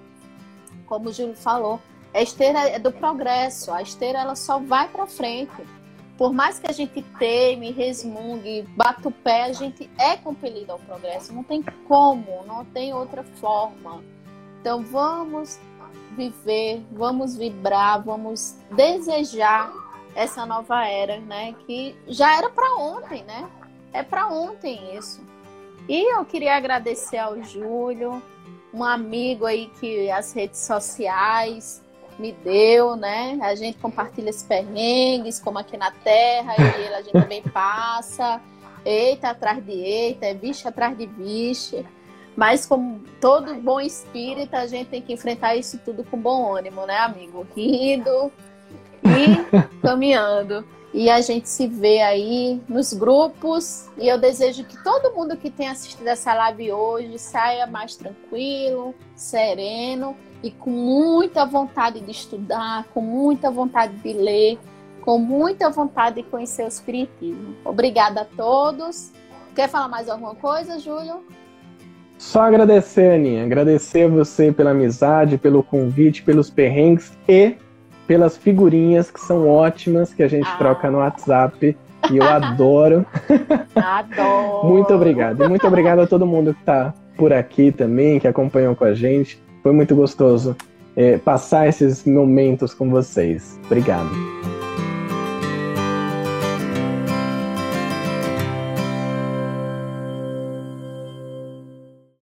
Como o Júlio falou, a esteira é do progresso, a esteira ela só vai para frente por mais que a gente teme, resmungue, bata o pé, a gente é compelido ao progresso. Não tem como, não tem outra forma. Então vamos viver, vamos vibrar, vamos desejar essa nova era, né? Que já era para ontem, né? É para ontem isso. E eu queria agradecer ao Júlio, um amigo aí que as redes sociais me deu, né? A gente compartilha esses perrengues, como aqui na Terra, e ele, a gente também passa. Eita atrás de eita, é vixe atrás de vixe. Mas como todo bom espírita, a gente tem que enfrentar isso tudo com bom ânimo, né, amigo? Rindo e [laughs] caminhando. E a gente se vê aí nos grupos. E eu desejo que todo mundo que tenha assistido essa live hoje saia mais tranquilo, sereno e com muita vontade de estudar, com muita vontade de ler, com muita vontade de conhecer o Espiritismo. Obrigada a todos. Quer falar mais alguma coisa, Júlio? Só agradecer, Aninha. Agradecer a você pela amizade, pelo convite, pelos perrengues e pelas figurinhas que são ótimas que a gente ah. troca no WhatsApp. E eu adoro. Adoro. [laughs] muito obrigado. E muito obrigado a todo mundo que está por aqui também, que acompanhou com a gente. Foi muito gostoso é, passar esses momentos com vocês. Obrigado.